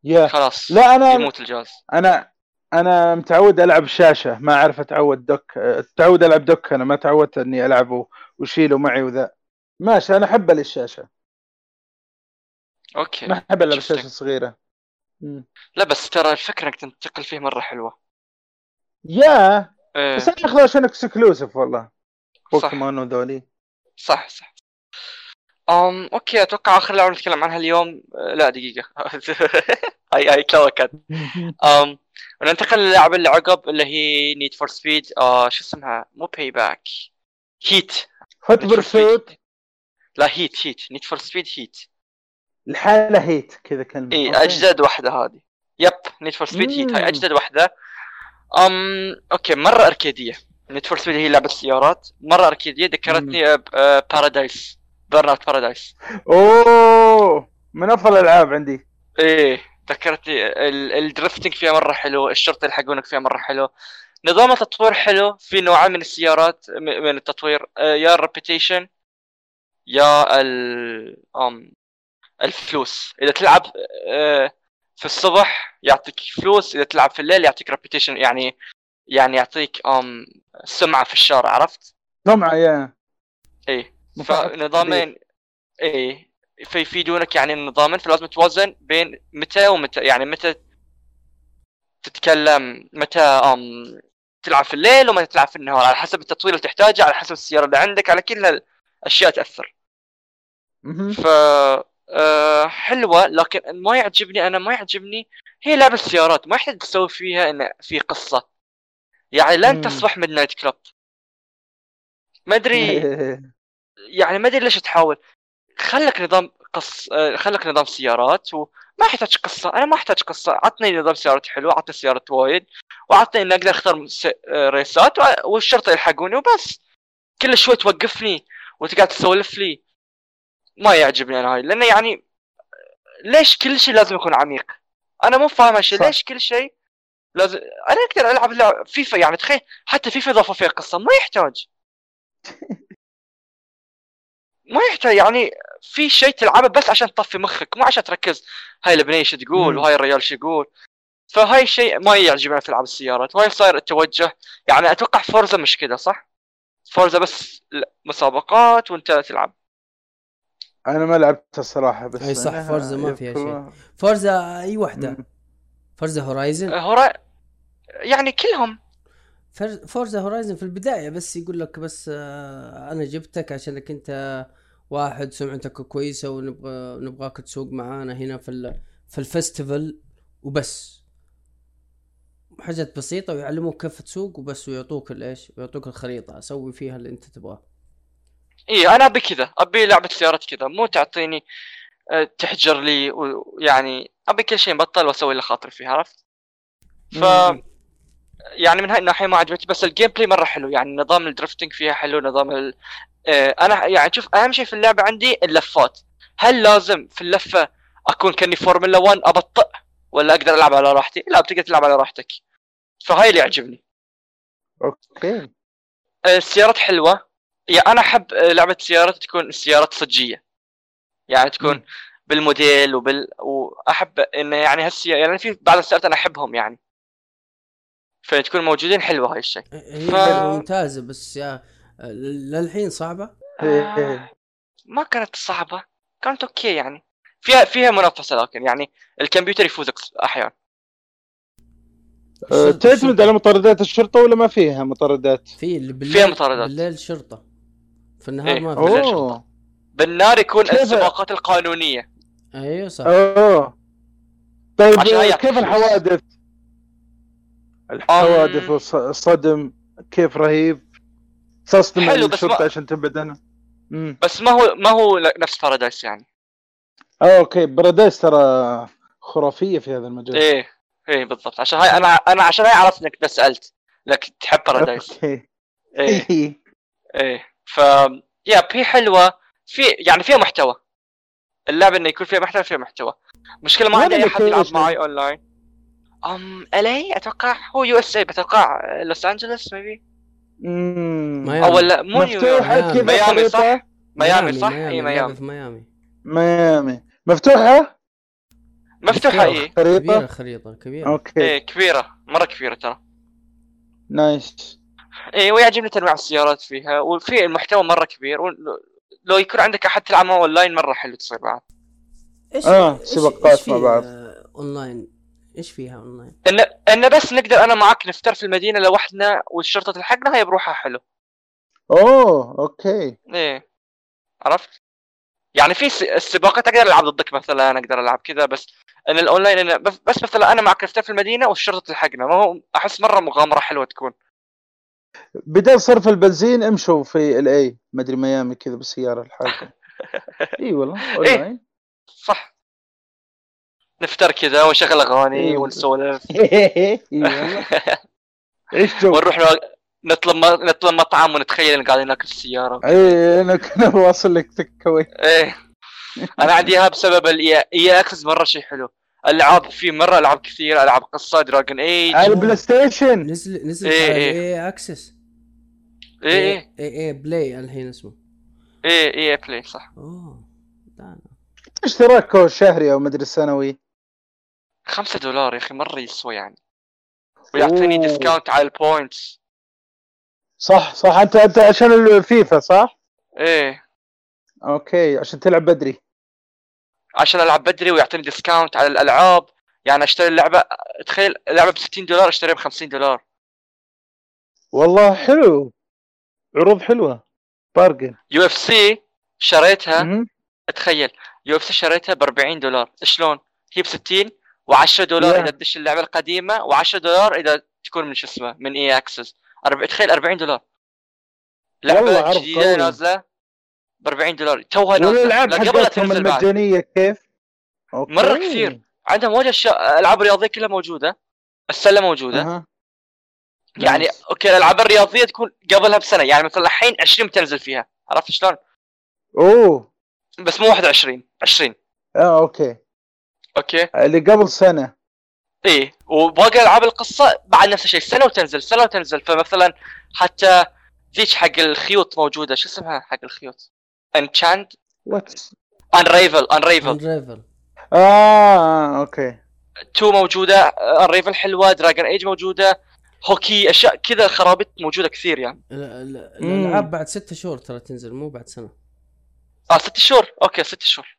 yeah. خلاص لا أنا يموت الجهاز. أنا أنا متعود ألعب شاشة ما أعرف أتعود dock تعود ألعب dock أنا ما تعودت إني العبه وشيله معي وذا. ماشي أنا أحب الشاشة. okay ما أحب ألعب. شاشة صغيرة. مم. لا بس ترى الفكرة إنك تنتقل فيه مرة حلوة. yeah. إيه. بس أنا اخذه عشان exclusive والله. بوكيمون وذولي. صح صح. أم okay أتوقع آخر لعبة نتكلم عنها اليوم آه، لا دقيقة. هاي هاي كلوكت أم وننتقل للعبة اللي عقب اللي هي Need for Speed آه شو اسمها؟ مو Payback Heat Hot Need for Pursuit لا Heat Heat Need for Speed Heat الحالة Heat كذا كلمة إي. أجدد واحدة هذه. yep Need for Speed Heat. هاي أجدد واحدة. أم okay مرة arcade ية. Need for Speed هي لعبة سيارات مرة arcade ية. ذكرتني Paradise Burnout Paradise اوه من افضل الالعاب عندي. إيه ذكرتني ال- ال drifting فيها مرة حلو الشرطة يلحقونك فيها مرة حلو. نظام التطوير حلو في نوعين من السيارات من التطوير. آه، يا ال reputation يا ال الفلوس. إذا تلعب آه، في الصبح يعطيك فلوس إذا تلعب في الليل يعطيك reputation يعني يعني يعطيك سمعة في الشارع عرفت؟ سمعة yeah. إيه. فنظامين إيه فيفيدونك يعني النظامين فلازم توازن بين متى ومتى يعني متى تتكلم متى آم تلعب في الليل ومتى تلعب في النهار على حسب التطوير اللي تحتاجه على حسب السيارة اللي عندك على كل هالأشياء تأثر. ف آه، حلوة لكن ما يعجبني أنا ما يعجبني هي لعبة سيارات ما يحتاج تسوي فيها ان في قصة يعني لن. تصبح من نايت كلوب ما أدري يعني ما أدري ليش تحاول. خلك نظام قص خلك نظام سيارات وما يحتاج قصة. أنا ما أحتاج قصة. عطني نظام سيارات حلو عطني سيارات وايد وعطني إني أقدر أختار race ات والشرطة يلحقوني وبس. كل شوي توقفني وتقعد تسولف لي. ما يعجبني أنا هاي. لأنه يعني ليش كل شيء لازم يكون عميق؟ أنا مو فاهم هالشيء. ليش كل شيء لازم أنا أقدر ألعب لعب فيفا يعني تخيل حتى فيفا اضافوا فيها قصة. ما يحتاج. ما يحتاج يعني في شيء تلعبه بس عشان تطفي مخك مو عشان تركز. هاي البنيه شو تقول. وهاي الرجال شو يقول؟ فهاي الشيء ما يعجبني في ألعاب السيارات وهاي صاير التوجه. يعني أتوقع Forza مش كذا صح؟ Forza بس مسابقات وانت تلعب. أنا ما لعبتها الصراحة بس أي صح، Forza ما فيها يذكر- Forza أي وحدة. Forza Horizon؟ Hori يعني كلهم. Forza Horizon في البداية بس يقول لك بس آه، أنا جبتك عشانك أنت واحد سمعتك كويسة ونبغى نبغاك تسوق معانا هنا في ال- في ال festival وبس. حاجات بسيطة ويعلموك كيف تسوق وبس ويعطوك الإيش؟ ويعطوك الخريطة. سوي فيها اللي أنت تبغاه. اي أنا أبي كذا. أبي لعبة سيارات كذا. مو تعطيني آه، تحجر لي ويعني أبي كل شيء مبطل وأسوي اللي خاطري فيه عرفت؟ ف مم. يعني من هاي الناحية ما عجبتني بس ال gameplay مرة حلو. يعني نظام ال drifting فيها حلو نظام ال... آه، أنا يعني شوف أهم شيء في اللعبة عندي اللفات. هل لازم في اللفة أكون كأني فورمولا 1 أبطئ ولا أقدر ألعب على راحتي؟ لا بتقدر تلعب على راحتك. فهاي اللي يعجبني. okay. آه، السيارات حلوة. يعني أنا أحب آه، لعبة سيارات تكون السيارات صجية. يعني تكون مم. بالموديل وبال وأحب انه يعني هالسيارات يعني في بعض السيارات أنا أحبهم يعني. فتكون موجودين حلوة هاي الشيء. هي ف- لعبة ممتازة بس يا للحين صعبة؟ آه، ما كانت صعبة. كانت أوكي يعني. فيها فيها منافسة لكن يعني الكمبيوتر يفوزك أحيانا أه، تعتمد على مطاردات الشرطة ولا ما فيها مطاردات؟ في اللي بالليل فيها مطاردات. بالليل شرطة. في النهار إيه. ما في. بالليل أوه. بالنار يكون السباقات القانونية. أيوه صح. أوه. طيب كيف. الحوادث؟ الحوادث والصدم كيف رهيب. تصدم حلو، بس ما- عشان تبعد عنها بس ما هو ما هو نفس Paradise يعني. okay Paradise ترى خرافية في هذا المجال. إيه إيه بالضبط. عشان هاي أنا أنا عشان هاي عرفت إنك سألت انك تحب Paradise okay. إيه. إيه. ف yeah هي حلوة في يعني فيها محتوى. اللعبة إنه يكون فيها محتوى فيها محتوى. مشكلة ما عندي أي حد يلعب؟ معي اونلاين أم الي أتوقع هو USA بتوقع لوس انجلوس maybe ميامي. أو لا مو ميامي. كذا ميامي صح؟ ميامي صح؟ اي ميامي. في ميامي. ميامي. مفتوحة؟ مفتوحة اي كبيرة خريطة؟ خريطة كبيرة. okay. إيه كبيرة مرة كبيرة ترى. nice. إيه ويعجبني تنويع السيارات فيها وفي المحتوى مرة كبير لو يكون عندك أحد تلعب معه اونلاين مرة حلو تصير بعد إيش آه، سباقات مع بعض. آه، اونلاين إيش فيها أونلاين؟ ان إن بس نقدر أنا معك نفتر في المدينة لوحدنا والشرطة تلحقنا هي بروحها حلو. أوه okay. إيه. عرفت؟ يعني في س- السباقات أقدر ألعب ضدك مثلا أقدر ألعب كذا بس إن الأونلاين إن بس, بس مثلا أنا معك نفتر في المدينة والشرطة تلحقنا. ما هو أحس مرة مغامرة حلوة تكون. بدل صرف البنزين امشوا في LA ما أدري ميامي كذا بالسيارة لحالكم إي والله أونلاين. صح. نفطر كذا ونشغل أغاني إيه. ونسولف. اي والله إيش جو؟ ونروح نطلب نطلب مطعم ونتخيل إن قاعدين ناكل في السياره اي انا كنا بواصل لك تكوي إيه. أنا عندي إياها بسبب ال EA Access مرة شيء حلو. ألعاب في مرة ألعاب كثير ألعاب قصة Dragon Age على ال Play Station نزل نزل إيه، إيه. EA Access. إيه إيه. EA Play الحين اسمه. EA Play صح. أوه. اشتراك شهري أو مدري سنوي خمسة دولار يا أخي مرة يسوى يعني. ويعطيني. discount على ال points صح صح. أنت أنت عشان الفيفا صح؟ إيه. أوكي عشان تلعب بدري. عشان ألعب بدري ويعطيني discount على الألعاب. يعني أشتري اللعبه تخيل اللعبه ب 60 دولار أشتريها ب 50 دولار. والله حلو. عروض حلوة. bargain UFC شريتها مهم. تخيل UFC شريتها ب 40 دولار. شلون؟ هي ب 60 و10 دولار Yeah. اذا تدش اللعبة القديمة و10 دولار إذا تكون من شو اسمه من EA Access تخيل 40 دولار لعبة جديدة. نازلة ب 40 دولار توها نازلة والالعاب حقتهم تنزل المجانية كيف؟ أوكي. مرة كثير. عندهم واجد اشياء ألعاب رياضية كلها موجودة السله موجودة أها. يعني nice. أوكي الألعاب الرياضية تكون قبلها بسنة يعني مثلا الحين 20 بتنزل فيها عرفت شلون؟ أوه بس مو 21 20 آه أوكي أوكي. اللي قبل سنة. إيه وباقي ألعاب القصة بعد نفس الشيء سنة وتنزل سنة وتنزل. فمثلا حتى ذيك حق الخيوط موجودة شو اسمها حق الخيوط؟ انشاند وات انريفل انريفل انريفل آه أوكي. 2 موجودة Unravel حلوة Dragon Age موجودة هوكي أشياء كذا خرابيط موجودة كثير يعني. الألعاب بعد ستة شهور ترى تنزل مو بعد سنة. آه ست شهور. أوكي ست شهور.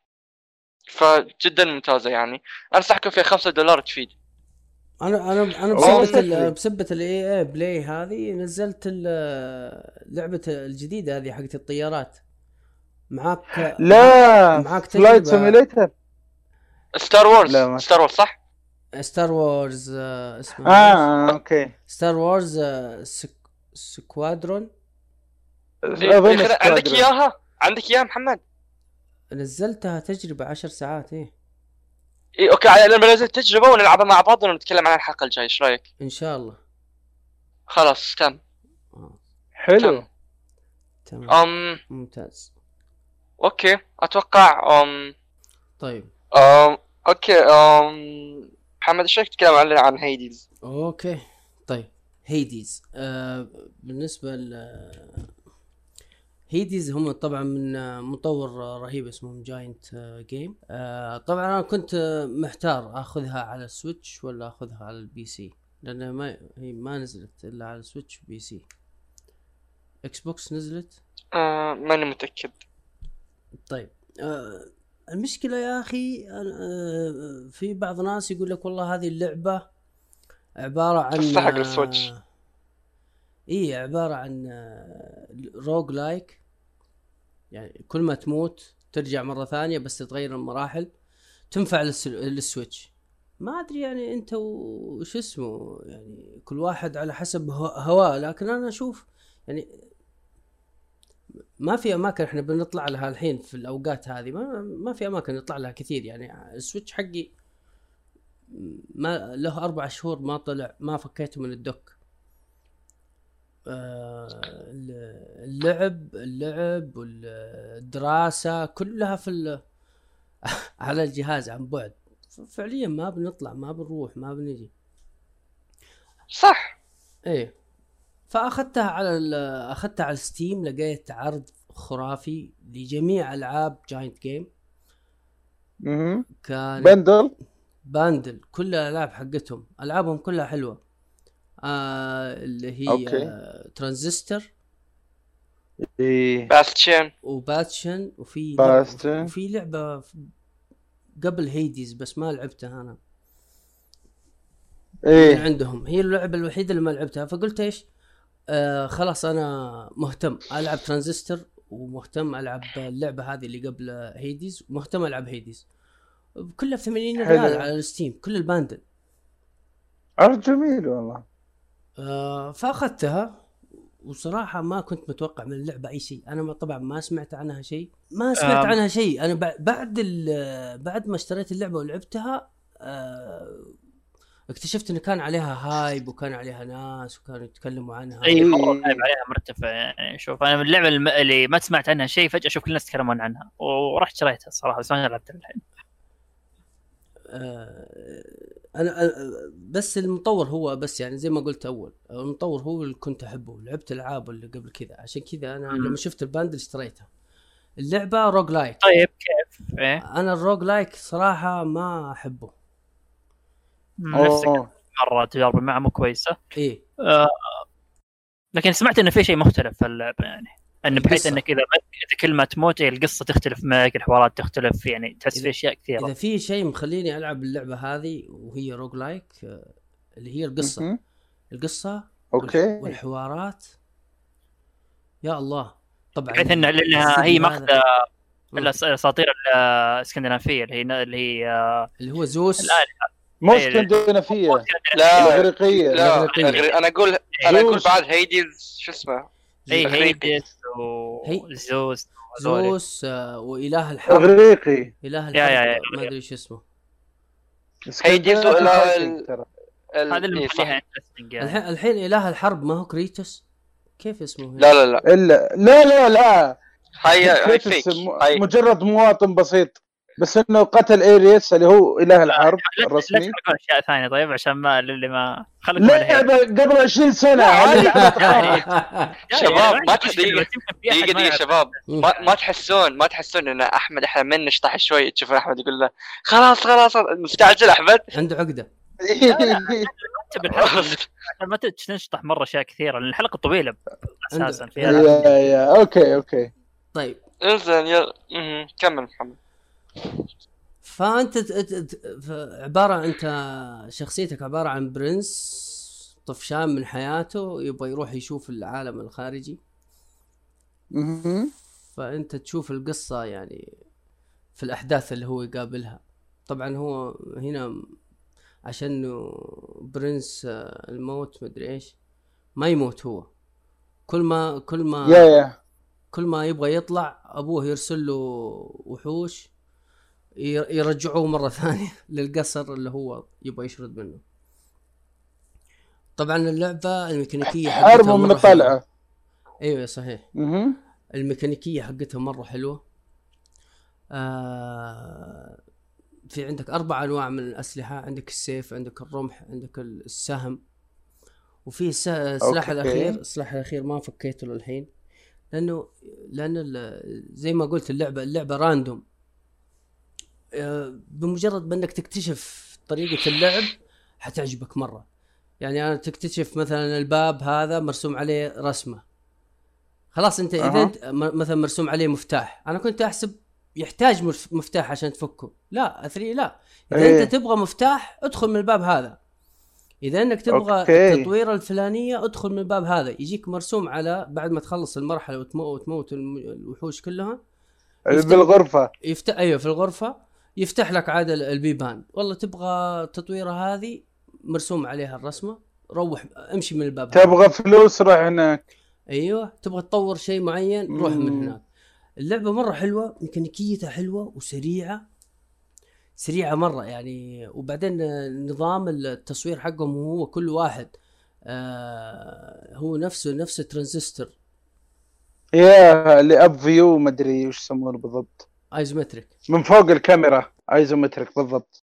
فجدا ممتازة يعني. أنصحكم فيها 5 دولار تفيد. أنا أنا أنا شكلي. بسبة ال EA Play هذه نزلت ال- لعبة الجديدة هذه حقت الطيارات. معاك لا معاك flight simulator Star Wars Star Wars صح؟ Star Wars آه، اسمه آه أوكي. Star Wars Squ... Squadron إيه، إيه، عندك. إياها؟ عندك إياها محمد؟ نزلتها تجربة عشر ساعات إيه. إيه أوكي على لما ننزل تجربة ونلعبها مع بعض ونتكلم عنها الحلقة الجاية إيش رأيك؟ إن شاء الله. خلاص تم. حلو. تمام. أم. ممتاز. أوكي أتوقع أم. طيب. أم أوكي أم. محمد إيش رأيك تتكلم عن عن Hades؟ أوكي. طيب. Hades آه بالنسبة ل Hades هم طبعا من آه، مطور رهيب اسمه Giant Game آه طبعا أنا كنت آه، محتار آخذها على ال Switch ولا آخذها على ال PC. لأن ما هي ما نزلت إلا على ال Switch و PC. Xbox نزلت؟ آه ماني متأكد. طيب آه المشكلة يا أخي آه في بعض الناس يقول لك والله هذه اللعبة عبارة عن حق ال Switch. آه إيه عبارة عن آه roguelike يعني كل ما تموت ترجع مرة ثانية بس تتغير المراحل تنفع للس- لل Switch. ما أدري يعني أنت وش اسمه يعني كل واحد على حسب هو- هواه لكن أنا أشوف يعني ما في أماكن إحنا بنطلع لها الحين في الأوقات هذه ما, ما في أماكن نطلع لها كثير. يعني ال Switch حقي ما له أربع شهور ما طلع ما فكيته من ال dock آه، اللعب اللعب والدراسة كلها في ال- على الجهاز عن بعد. فعليا ما بنطلع ما بنروح ما بنجي. صح. إيه. فأخذتها على ال- أخذتها على Steam لقيت عرض خرافي لجميع ألعاب Giant Game. كان bundle bundle كل الألعاب حقتهم. ألعابهم كلها حلوة. آه اللي هي أوكي. آه ترانزستور إيه. Bastion و Bastion وفي Bastion. لعبة وفي لعبة قبل Hades بس ما لعبتها أنا. من إيه عندهم. هي اللعبة الوحيدة اللي ما لعبتها. فقلت إيش؟ آه خلاص أنا مهتم ألعب ترانزستور ومهتم ألعب اللعبة هذه اللي قبل Hades ومهتم ألعب Hades. كلها ب 80 حلو. ريال على ال Steam كل ال bundle. عرض جميل والله. فأخذتها وصراحة ما كنت متوقع من اللعبة أي شيء. أنا ما طبعا ما سمعت عنها شيء. ما سمعت. عنها شيء. أنا بع- بعد ال- بعد ما اشتريت اللعبة ولعبتها آه، اكتشفت انه كان عليها هايب وكان عليها ناس وكانوا يتكلموا عنها. أي. مرة الهايب عليها مرتفع يعني شوف أنا من اللعبة اللي ما سمعت عنها شيء فجأة أشوف كل الناس يتكلمون عنها ورحت شريتها صراحة بس ما لعبتها الحين. آه، أنا أنا- بس المطور هو بس يعني زي ما قلت أول المطور هو اللي كنت أحبه لعبت العابه اللي قبل كذا. عشان كذا أنا مم. لما شفت ال bundle اشتريتها. اللعبة roguelike طيب كيف؟ إيه. أنا ال roguelike صراحة ما أحبه. نفسك. مرة تجاربي معه مو كويسة. إيه. آه لكن سمعت انه في شيء مختلف في اللعبة يعني. انه بحيث. إنك إذا إذا كل ما تموت إيه، القصة تختلف معك الحوارات تختلف يعني تحس في أشياء كثيرة إذا في شيء مخليني ألعب اللعبة هذه وهي roguelike آه، اللي هي القصة مهم. القصة okay والحوارات يا الله طبعا بحيث انها لأنها هي ماخذة مم. الأساطير الإسكندنافية اللي هي اللي هي آه، اللي هو زوس الآلهة. مو إيه، إسكندنافية لا الاغريقيه لا الإغريقية. أغري- أنا أقول أنا أقول. بعد Hades شو اسمه اي. Hades هي- وزوس. زوس آه، وإله الحرب اغريقي إله يا- يا- الحرب يا. ما أدري شو اسمه. ترى. ال- هذا اللي إيه، مخليها يعني. الحين الحين إله الحرب ما هو كريتوس؟ كيف اسمه لا لا لا. الا لا لا لا. هاي هاي. مجرد مواطن بسيط. بس إنه قتل ايريس اللي هو إله الحرب لا- لا الرسمي. تحرقون أشياء ثانية طيب عشان ما اللي ما خليكم. لعبه قبل 20 سنة. عادي. يعني- شباب، يعني ما عندي تحس- مشكلة، بس يمكن في أحد دقيقة ما دقيقة يعرف. شباب. ما, ما تحسون ما تحسون إن أحمد إحنا من نشطح شوي؟ تشوفون أحمد يقول له خلاص خلاص مستعجل أحمد. عنده عقدة. أنت بالحلقة عشان ما تنشطح مرة أشياء كثيرة لأن الحلقة طويلة أساسا فيها يا يا okay okay. طيب. إنزين يلا. كمل محمد. فأنت عبارة أنت شخصيتك عبارة عن prince طفشان من حياته يبغى يروح يشوف العالم الخارجي. فأنت تشوف القصة يعني في الأحداث اللي هو يقابلها. طبعا هو هنا عشان برنس آه، الموت مدري إيش ما يموت هو. كل ما كل ما كل ما يبغى يطلع أبوه يرسل له وحوش يرجعوه مرة ثانية للقصر اللي هو يبغى يشرد منه. طبعا اللعبة الميكانيكية حقتها حرب من حلوة. أيوه صحيح. مهم. الميكانيكية حقتها مرة حلوة. آه في عندك أربع أنواع من الأسلحة. عندك السيف عندك الرمح عندك السهم. وفي الس- السلاح okay. الاخير السلاح الأخير ما فكيته للحين. لأنه لأن زي ما قلت اللعبه اللعبة random بمجرد ما انك تكتشف طريقة اللعب حتعجبك مرة. يعني أنا تكتشف مثلا الباب هذا مرسوم عليه رسمة. خلاص أنت إذا م- مثلا مرسوم عليه مفتاح. أنا كنت أحسب يحتاج مف- مفتاح عشان تفكه. لا أثري لا. إذا إيه. انت تبغى مفتاح ادخل من الباب هذا. إذا أنك تبغى أوكي. التطويره الفلانية ادخل من الباب هذا. يجيك مرسوم على بعد ما تخلص المرحلة وتموت وتموت الوحوش كلها يفتح- بالغرفة. يفتح أيوه في الغرفة. يفتح لك عاد ال- البيبان والله تبغى التطويره هذه مرسوم عليها الرسمة روح امشي من الباب. تبغى فلوس روح هناك. أيوه تبغى تطور شيء معين روح من مم. هناك. اللعبة مرة حلوة ميكانيكيتها حلوة وسريعة. سريعة مرة يعني وبعدين نظام التصوير حقهم هو كل واحد آه هو نفسه نفس ترانزستور. يا اللي up view مدري وش يسمونه بالضبط. isometric من فوق الكاميرا. isometric بالضبط.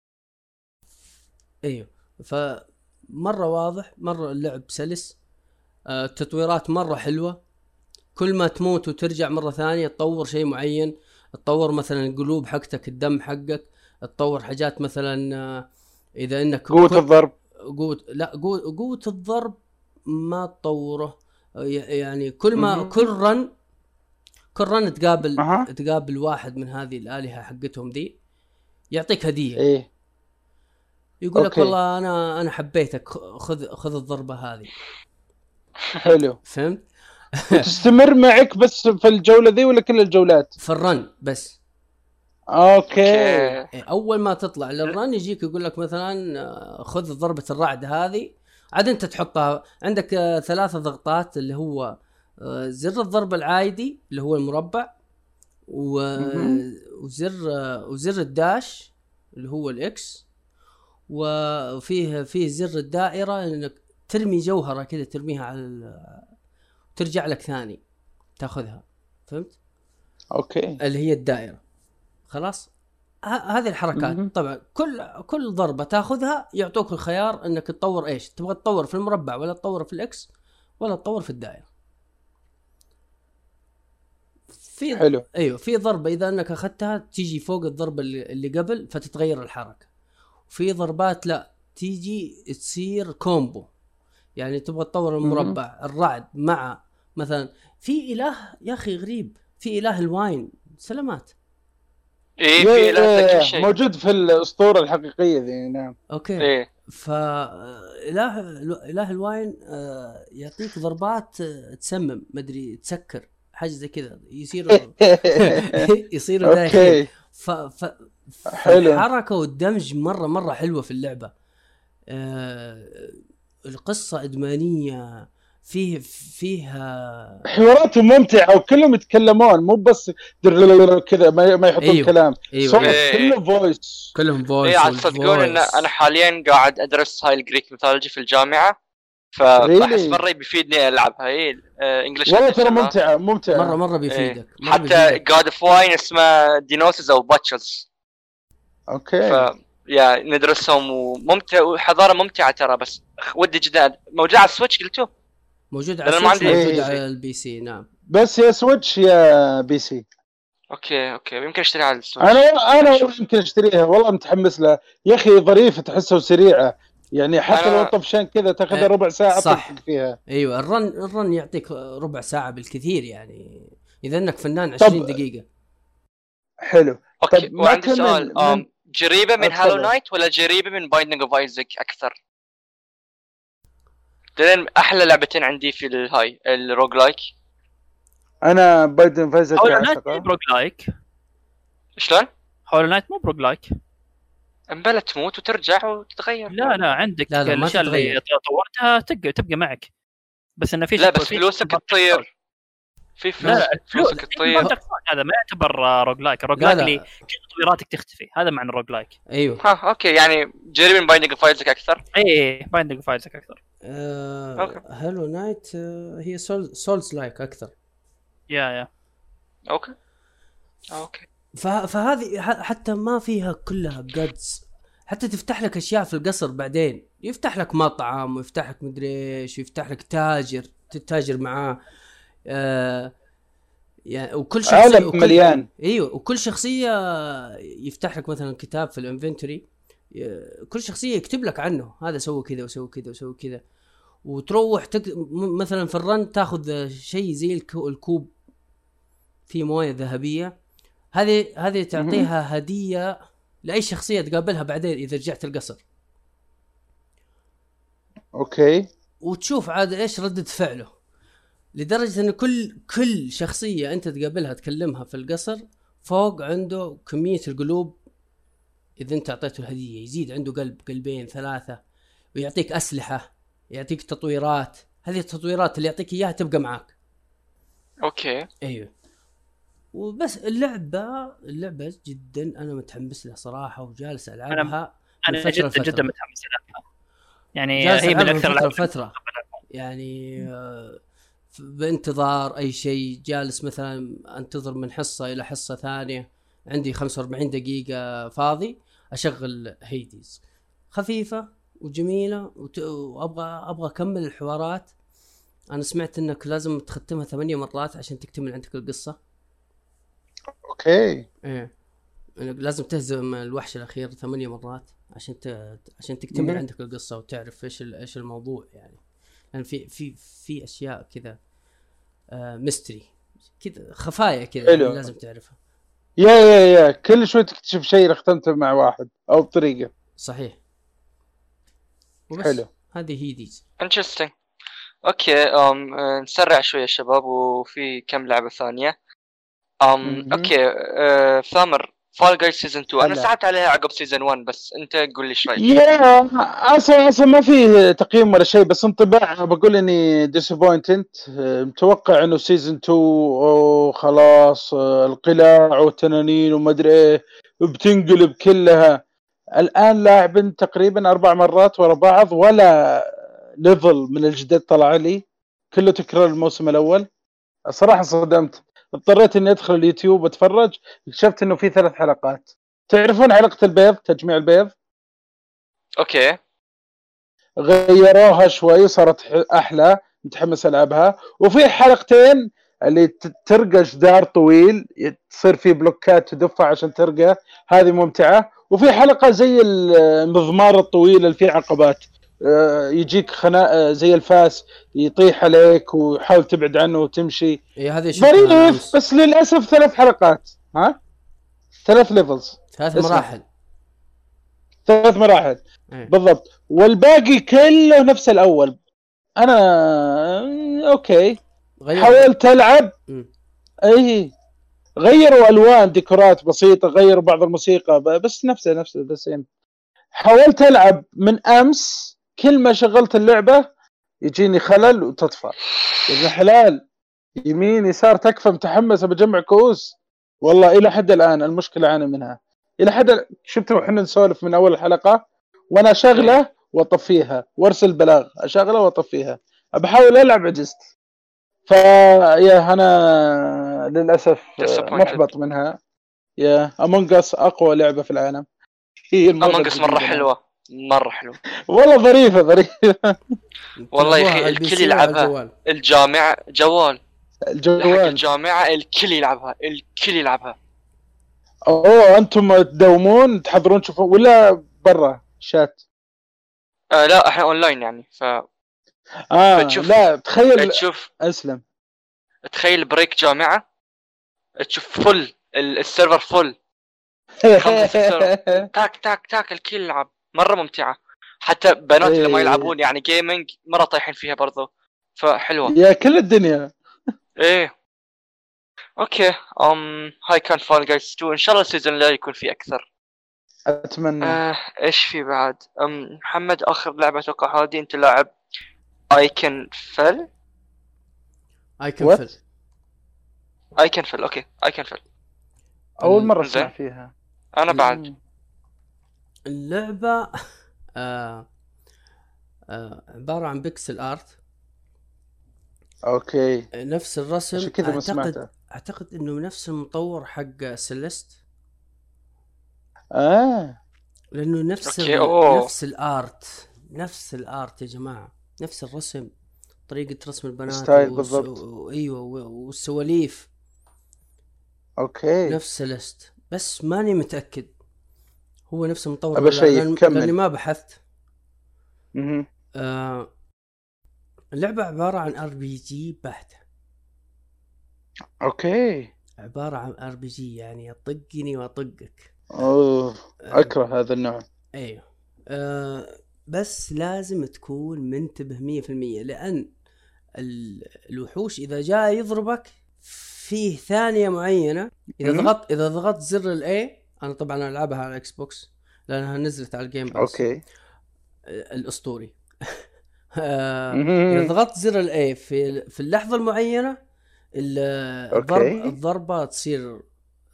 إيوه. فمره واضح مرة اللعب سلس. آه، التطويرات مرة حلوة. كل ما تموت وترجع مرة ثانية تطور شيء معين. تطور مثلا القلوب حقتك الدم حقك. تطور حاجات مثلا آه، إذا إنك قوة كل- الضرب. قوة لا قوة قوة الضرب ما تطوره. ي- يعني كل ما. كل run كل run تقابل أها. تقابل واحد من هذه الآلهة حقتهم ذي يعطيك هدية. إيه. يقول لك. والله أنا أنا حبيتك خذ خذ الضربة هذه. حلو. فهمت؟ تستمر معك بس في الجولة ذي ولا كل الجولات؟ في ال run بس. okay. إيه، أول ما تطلع لل run يجيك يقول لك مثلا آه، خذ ضربة الرعد هذه. عاد أنت تحطها. عندك آه، ثلاثة ضغطات اللي هو زر الضرب العادي اللي هو المربع. وزر آه، وزر ال dash اللي هو ال X وفيه فيه زر الدائرة إنك ترمي جوهرة كذا ترميها على ال... ترجع لك ثاني تاخذها. فهمت؟ okay. اللي هي الدائرة. خلاص؟ ه- هذه الحركات. مهم. طبعا كل كل ضربة تاخذها يعطوك الخيار إنك تطور إيش؟ تبغى تطور في المربع ولا تطور في ال X ولا تطور في الدائرة. في حلو. أيوه في ضربة إذا أنك أخذتها تيجي فوق الضربة اللي, اللي قبل فتتغير الحركة. في ضربات لا تيجي تصير combo. يعني تبغى تطور المربع الرعد مع مثلا في إله يا أخي غريب في إله ال wine سلامات. إيه في كل شيء. موجود في الأسطورة الحقيقية ذي نعم. okay. إيه. ف إله إله ال wine آه، يعطيك ضربات آه، تسمم مدري تسكر. حاجة زي كذا يصير يصير دايخين okay. ف ف حلو. الحركه والدمج مرة مرة حلوة في اللعبة. آه القصة إدمانية فيه فيها حواراتهم ممتعة وكلهم يتكلمون مو بس كذا ما ما يحطون أيوه. كلام. صوت إيه. كله voice كلهم voice عاد تصدقون إن أنا حاليا قاعد أدرس هاي ال Greek mythology في الجامعة. فاحس? مرة بيفيدني ألعبها. اي English والله ترى ممتعه ممتعه مره مرة بيفيدك مرة حتى. god of wine اسمه Dionysus أو Bacchus okay. ف يا ندرسهم وممتع وحضارة ممتعة ترى بس ودي جدا. موجود على ال Switch قلتوا؟ موجود على أنا ما ال Switch موجود إيه. على ال PC نعم. بس يا Switch يا PC. okay okay. يمكن أشتريها على ال Switch أنا أنا يمكن أشتريها والله متحمس لها. يا أخي ظريفة تحسها سريعة. يعني حتى لو طفشان كذا إيه، ربع ساعة صح. تطق فيها. أيوه ال run ال run يعطيك ربع ساعة بالكثير يعني. إذا إنك فنان طب- 20 دقيقة. حلو. okay طب ما وعندي سؤال. من- جريبة من. Hollow Knight ولا جريبة من Binding of Isaac أكثر؟ لأن أحلى لعبتين عندي في الهاي ال roguelike أنا Binding of Isaac Hollow Knight مو ب roguelike شلون؟ Hollow Knight مو ب roguelike امبلا تموت وترجع وتتغير. لا لا عندك لا، لا، ما الأشياء اللي تتغير. طورتها تبقى تبقى معك. بس انه في لا بس في- فلوسك تطير. في فلوس لا فلوسك فلوس تطير. هذا ما يعتبر roguelike ال rogue لا like لا. اللي كل تطويراتك تختفي. هذا معنى ال roguelike أيوه. ها okay يعني جريبه من Binding of Isaac أكثر اي Binding of Isaac أكثر. okay. Hollow Knight هي soul souls-like أكثر. yeah yeah. Okay. Okay. فهذه حتى ما فيها كلها gods حتى تفتح لك أشياء في القصر بعدين. يفتح لك مطعم ويفتح لك مدري إيش ويفتح لك تاجر تتاجر معاه. آه يعني وكل شخصيه عالم وكل مليان. إيوه وكل شخصية يفتح لك مثلا كتاب في ال inventory. كل شخصية يكتب لك عنه. هذا سوى كذا وسوى كذا وسوى كذا. وتروح تك... مثلا في ال run تاخذ شيء زي الكو- الكوب. في موية ذهبية. هذه هذه تعطيها هدية لأي شخصية تقابلها بعدين إذا رجعت القصر okay. وتشوف عاد إيش ردة فعله. لدرجة إن كل كل شخصية أنت تقابلها تكلمها في القصر فوق عنده كمية القلوب إذا أنت أعطيته الهدية. يزيد عنده قلب قلبين ثلاثة. ويعطيك أسلحة يعطيك تطويرات. هذه التطويرات اللي يعطيك إياها تبقى معك أوكي. أيوه. وبس اللعبة اللعبة جدا أنا متحمس لها صراحة وجالس ألعبها أنا فترة جدا لفترة. جدا متحمس لها. يعني جالس هي من أكثر فترة لفترة. يعني آه، بانتظار أي شيء جالس مثلا أنتظر من حصة إلى حصة ثانية عندي 45 دقيقة فاضي أشغل Hades خفيفة وجميلة وت... وابغى أبغى أكمل الحوارات. أنا سمعت إنك لازم تختمها ثمانية مرات عشان تكتمل عندك القصة. Okay. إيه. لازم تهزم الوحش الأخير ثمانية مرات عشان ت... عشان تكتمل. عندك القصة وتعرف إيش ال... إيش الموضوع يعني. لأن في في في أشياء كذا آه mystery كذا خفايا كذا. يعني لازم تعرفها. yeah yeah yeah كل شوي تكتشف شيء ختمته مع واحد أو بطريقة. صحيح. وبس. حلو. هذه Hades interesting okay نسرع شوي يا شباب وفي كم لعبة ثانية. أم مهم. okay آه، ثامر Fall Guys season 2 أنا هلا. سحبت عليها عقب season 1 بس أنت قول لي إيش رايك يا أصلا أصلا ما فيه تقييم ولا شيء بس انطباع بقول إني disappointed متوقع إنه season 2 أوه خلاص آه، القلاع والتنانين وما أدري إيه بتنقلب كلها. الآن لاعب تقريبا أربع مرات ورا بعض ولا level من الجديد طلع لي. كله تكرار الموسم الأول. الصراحه صدمت. اضطريت إني أدخل اليوتيوب وأتفرج اكتشفت إنه في ثلاث حلقات. تعرفون حلقة البيض تجميع البيض؟ Okay. غيروها شوي صارت أحلى متحمس ألعبها. وفي حلقتين اللي ترقى جدار طويل تصير فيه بلوكات تدفع عشان ترقى. هذه ممتعة. وفي حلقة زي المضمار الطويل اللي فيه عقبات. يجيك خنا آه، زي الفاس يطيح عليك وحاول تبعد عنه وتمشي. اي هذه ظريف. بس للأسف ثلاث حلقات ها؟ ثلاث levels ثلاث. مراحل. ثلاث مراحل. إيه. بالضبط. والباقي كله نفس الأول. أنا أوكي. غير حاولت ألعب. اي غيروا ألوان ديكورات بسيطة غيروا بعض الموسيقى بس نفسه نفسه بس يعني. حاولت ألعب من أمس كل ما شغلت اللعبة يجيني خلل وتطفى. يا ابن الحلال يمين يسار تكفى متحمس بجمع كؤوس. والله إلى حد الآن المشكلة اعاني منها. إلى حد شفتوا إحنا نسولف من أول الحلقة وأنا اشغله وأطفيها وأرسل بلاغ. اشغله وأطفيها. بحاول ألعب عجزت. فيا أنا للأسف. محبط منها. يا Among Us أقوى لعبة في العالم. هي Among Us مرة. حلوة. مرة حلوة والله ظريفة ظريفة. والله يا على الكل يلعبها. الجامعة جوال. حق الجوال الجامعة الكل يلعبها الكل يلعبها. أوه أنتم تداومون تحضرون تشوفون ولا برا شات؟ آه لا إحنا أونلاين يعني ف آه بتشوف- لا تخيل تشوف أسلم. تخيل break جامعة تشوف full ال- ال server full. تاك تاك تاك الكل يلعب. مرة ممتعة. حتى بنات اللي ما إيه. يلعبون يعني gaming مرة طايحين فيها برضو. فحلوة. يا كل الدنيا. إيه. Okay ام هاي كان Fall Guys 2 إن شاء الله ال season لا يكون في أكثر. أتمنى. آه إيش في بعد؟ ام محمد آخر لعبة أتوقع هذه. أنت لاعب ايكن فل اي كان فيل What؟ ايكن فل أوكي ايكن فل أول مرة. أسمع فيها. أنا بعد. مم. اللعبة آه آه عبارة عن pixel art. Okay. نفس الرسم. عشان كذا ما أعتقد أعتقد إنه نفس المطور حق Celeste آه. لأنه نفس. نفس ال art. نفس ال art يا جماعة. نفس الرسم طريقة رسم البنات style بالضبط. و- أيوه و- والسواليف. Okay. نفس Celeste بس ماني متأكد. هو نفس المطور أبى ولا لا، أشيك، لأن- كمل. لاني ما بحثت. مهم. آه اللعبة عبارة عن RPG بحتة. Okay. عبارة عن RPG يعني اطقني وأطقك. أوه آه، أكره هذا النوع. أيوه آه بس لازم تكون منتبه مية في المية لأن ال- الوحوش إذا جاء يضربك فيه ثانية معينة. إذا مم. ضغطت إذا ضغطت زر ال A أنا طبعا ألعبها على ال Xbox لأنها نزلت على ال Game Pass okay. آه، الأسطوري. آه، مهم. اذا ضغطت زر ال A في في اللحظة المعينة ال- الضرب. الضربة تصير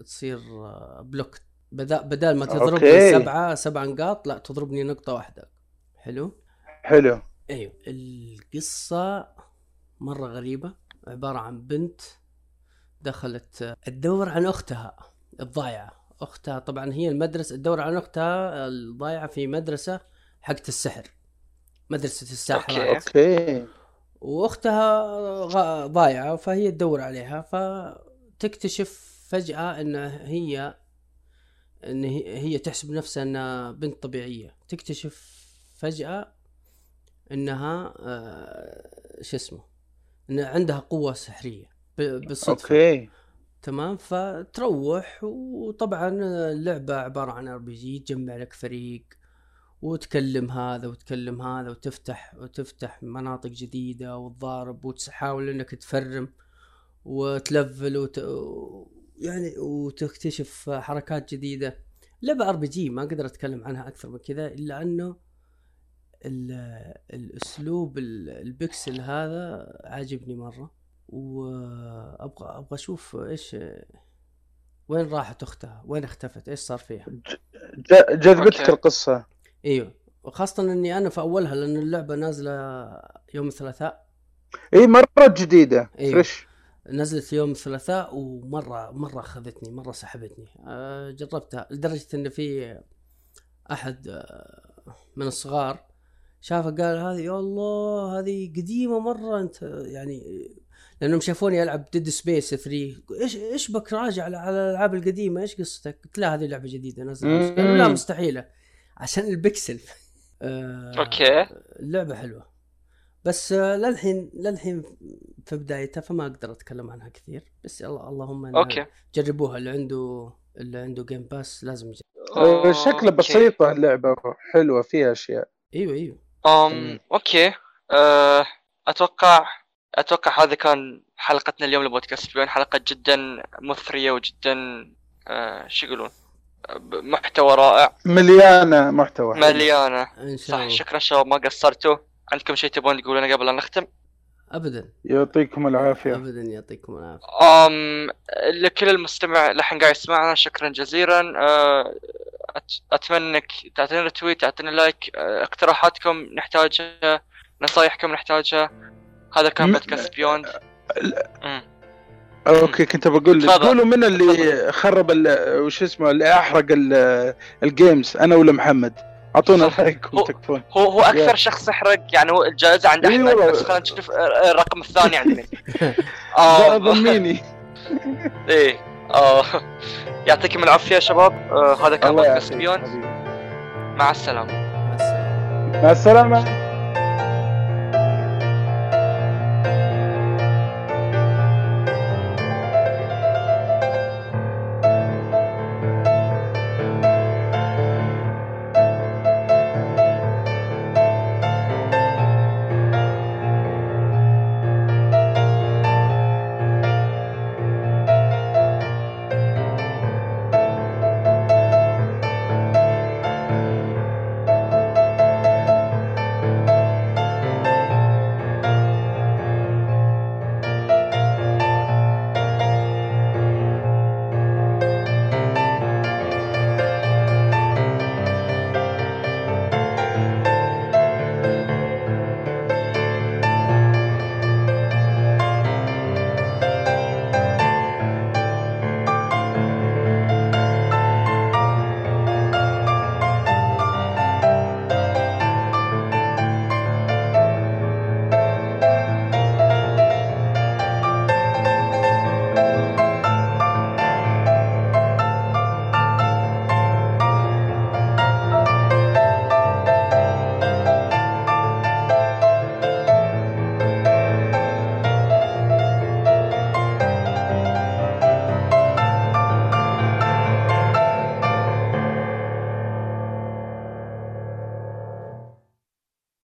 تصير آه، block بدل بدل ما تضربني okay. سبعة سبع نقاط لا تضربني نقطة واحدة. حلو؟ حلو. أيوه. القصة مرة غريبة. عبارة عن بنت دخلت آه، تدور عن أختها الضايعة. أختها. طبعا هي المدرسة تدور عن اختها الضايعة في مدرسة حقت السحر مدرسة الساحرات okay. okay. وأختها غ- ضايعة فهي تدور عليها. فتكتشف فجأة إن هي إن هي هي تحسب نفسها إنها بنت طبيعية. تكتشف فجأة إنها آه، شو اسمه إن عندها قوة سحرية ب- بالصدفه okay. تمام؟ فتروح وطبعا اللعبة عبارة عن RPG تجمع لك فريق وتكلم هذا وتكلم هذا وتفتح وتفتح مناطق جديدة وتضارب وتحاول إنك تفرم وتلفل وت... يعني وتكتشف حركات جديدة. لعبة RPG ما أقدر أتكلم عنها أكثر من كذا إلا أنه ال- الأسلوب ال- البكسل هذا عاجبني مرة. وابغى أبغى أشوف إيش وين راحت أختها؟ وين اختفت؟ إيش صار فيها؟ ج- جذبتك. القصة. إيوه. وخاصة إني أنا في أولها لأن اللعبة نازلة يوم الثلاثاء. إي مرة جديدة أيوة. fresh نزلت يوم الثلاثاء ومرة مرة أخذتني مرة سحبتني. أه جربتها لدرجة إن في أحد آه، من الصغار شافها قال هذه يا الله هذه قديمة مرة أنت يعني لأنهم شافوني ألعب Dead Space 3 إيش إيش بك راجع على على الألعاب القديمة؟ إيش قصتك؟ قلت لا هذه لعبة جديدة نزلت. قالوا لا مم. مستحيلة. عشان البكسل. آه، okay. اللعبة حلوة. بس آه، للحين للحين في بدايتها فما أقدر أتكلم عنها كثير. بس يلا اللهم okay. جربوها. اللي عنده اللي عنده Game Pass لازم يجرب. آه، شكلها. بسيطة اللعبة حلوة فيها أشياء. أيوه أيوه. أم مم. okay. أه أتوقع أتوقع هذا كان حلقتنا اليوم لبودكاست Beyond حلقة جدا مثرية وجدا أه شو يقولون؟ محتوى رائع. مليانة محتوى. مليانة. إن شاء صح الله. شكرا شباب ما قصرتوا. عندكم شيء تبون تقولونه قبل لا نختم؟ ابدا. يعطيكم العافية. ابدا يعطيكم العافية. أم لكل المستمع لحين قاعد يسمعنا شكرا جزيلا. أه، أت- اتمنى انك تعطينا tweet تعطينا like أه، اقتراحاتكم نحتاجها نصايحكم نحتاجها. هذا كان بودكاست Beyond. okay كنت بقول. قولوا من اللي خرب ال- وش اسمه اللي أحرق ال- ال games أنا ولا محمد؟ أعطونا. رأيكم هو- تكفون. هو هو أكثر يا. شخص يحرق يعني هو الجائزة عند إي أحمد. بس خلينا نشوف آه، الرقم الثاني عندنا آه، ضميني. إيه آه، يعطيكم العافية يا شباب. آه، هذا كان بودكاست Beyond حبيبي. مع السلامه مع السلامة. مع السلامة.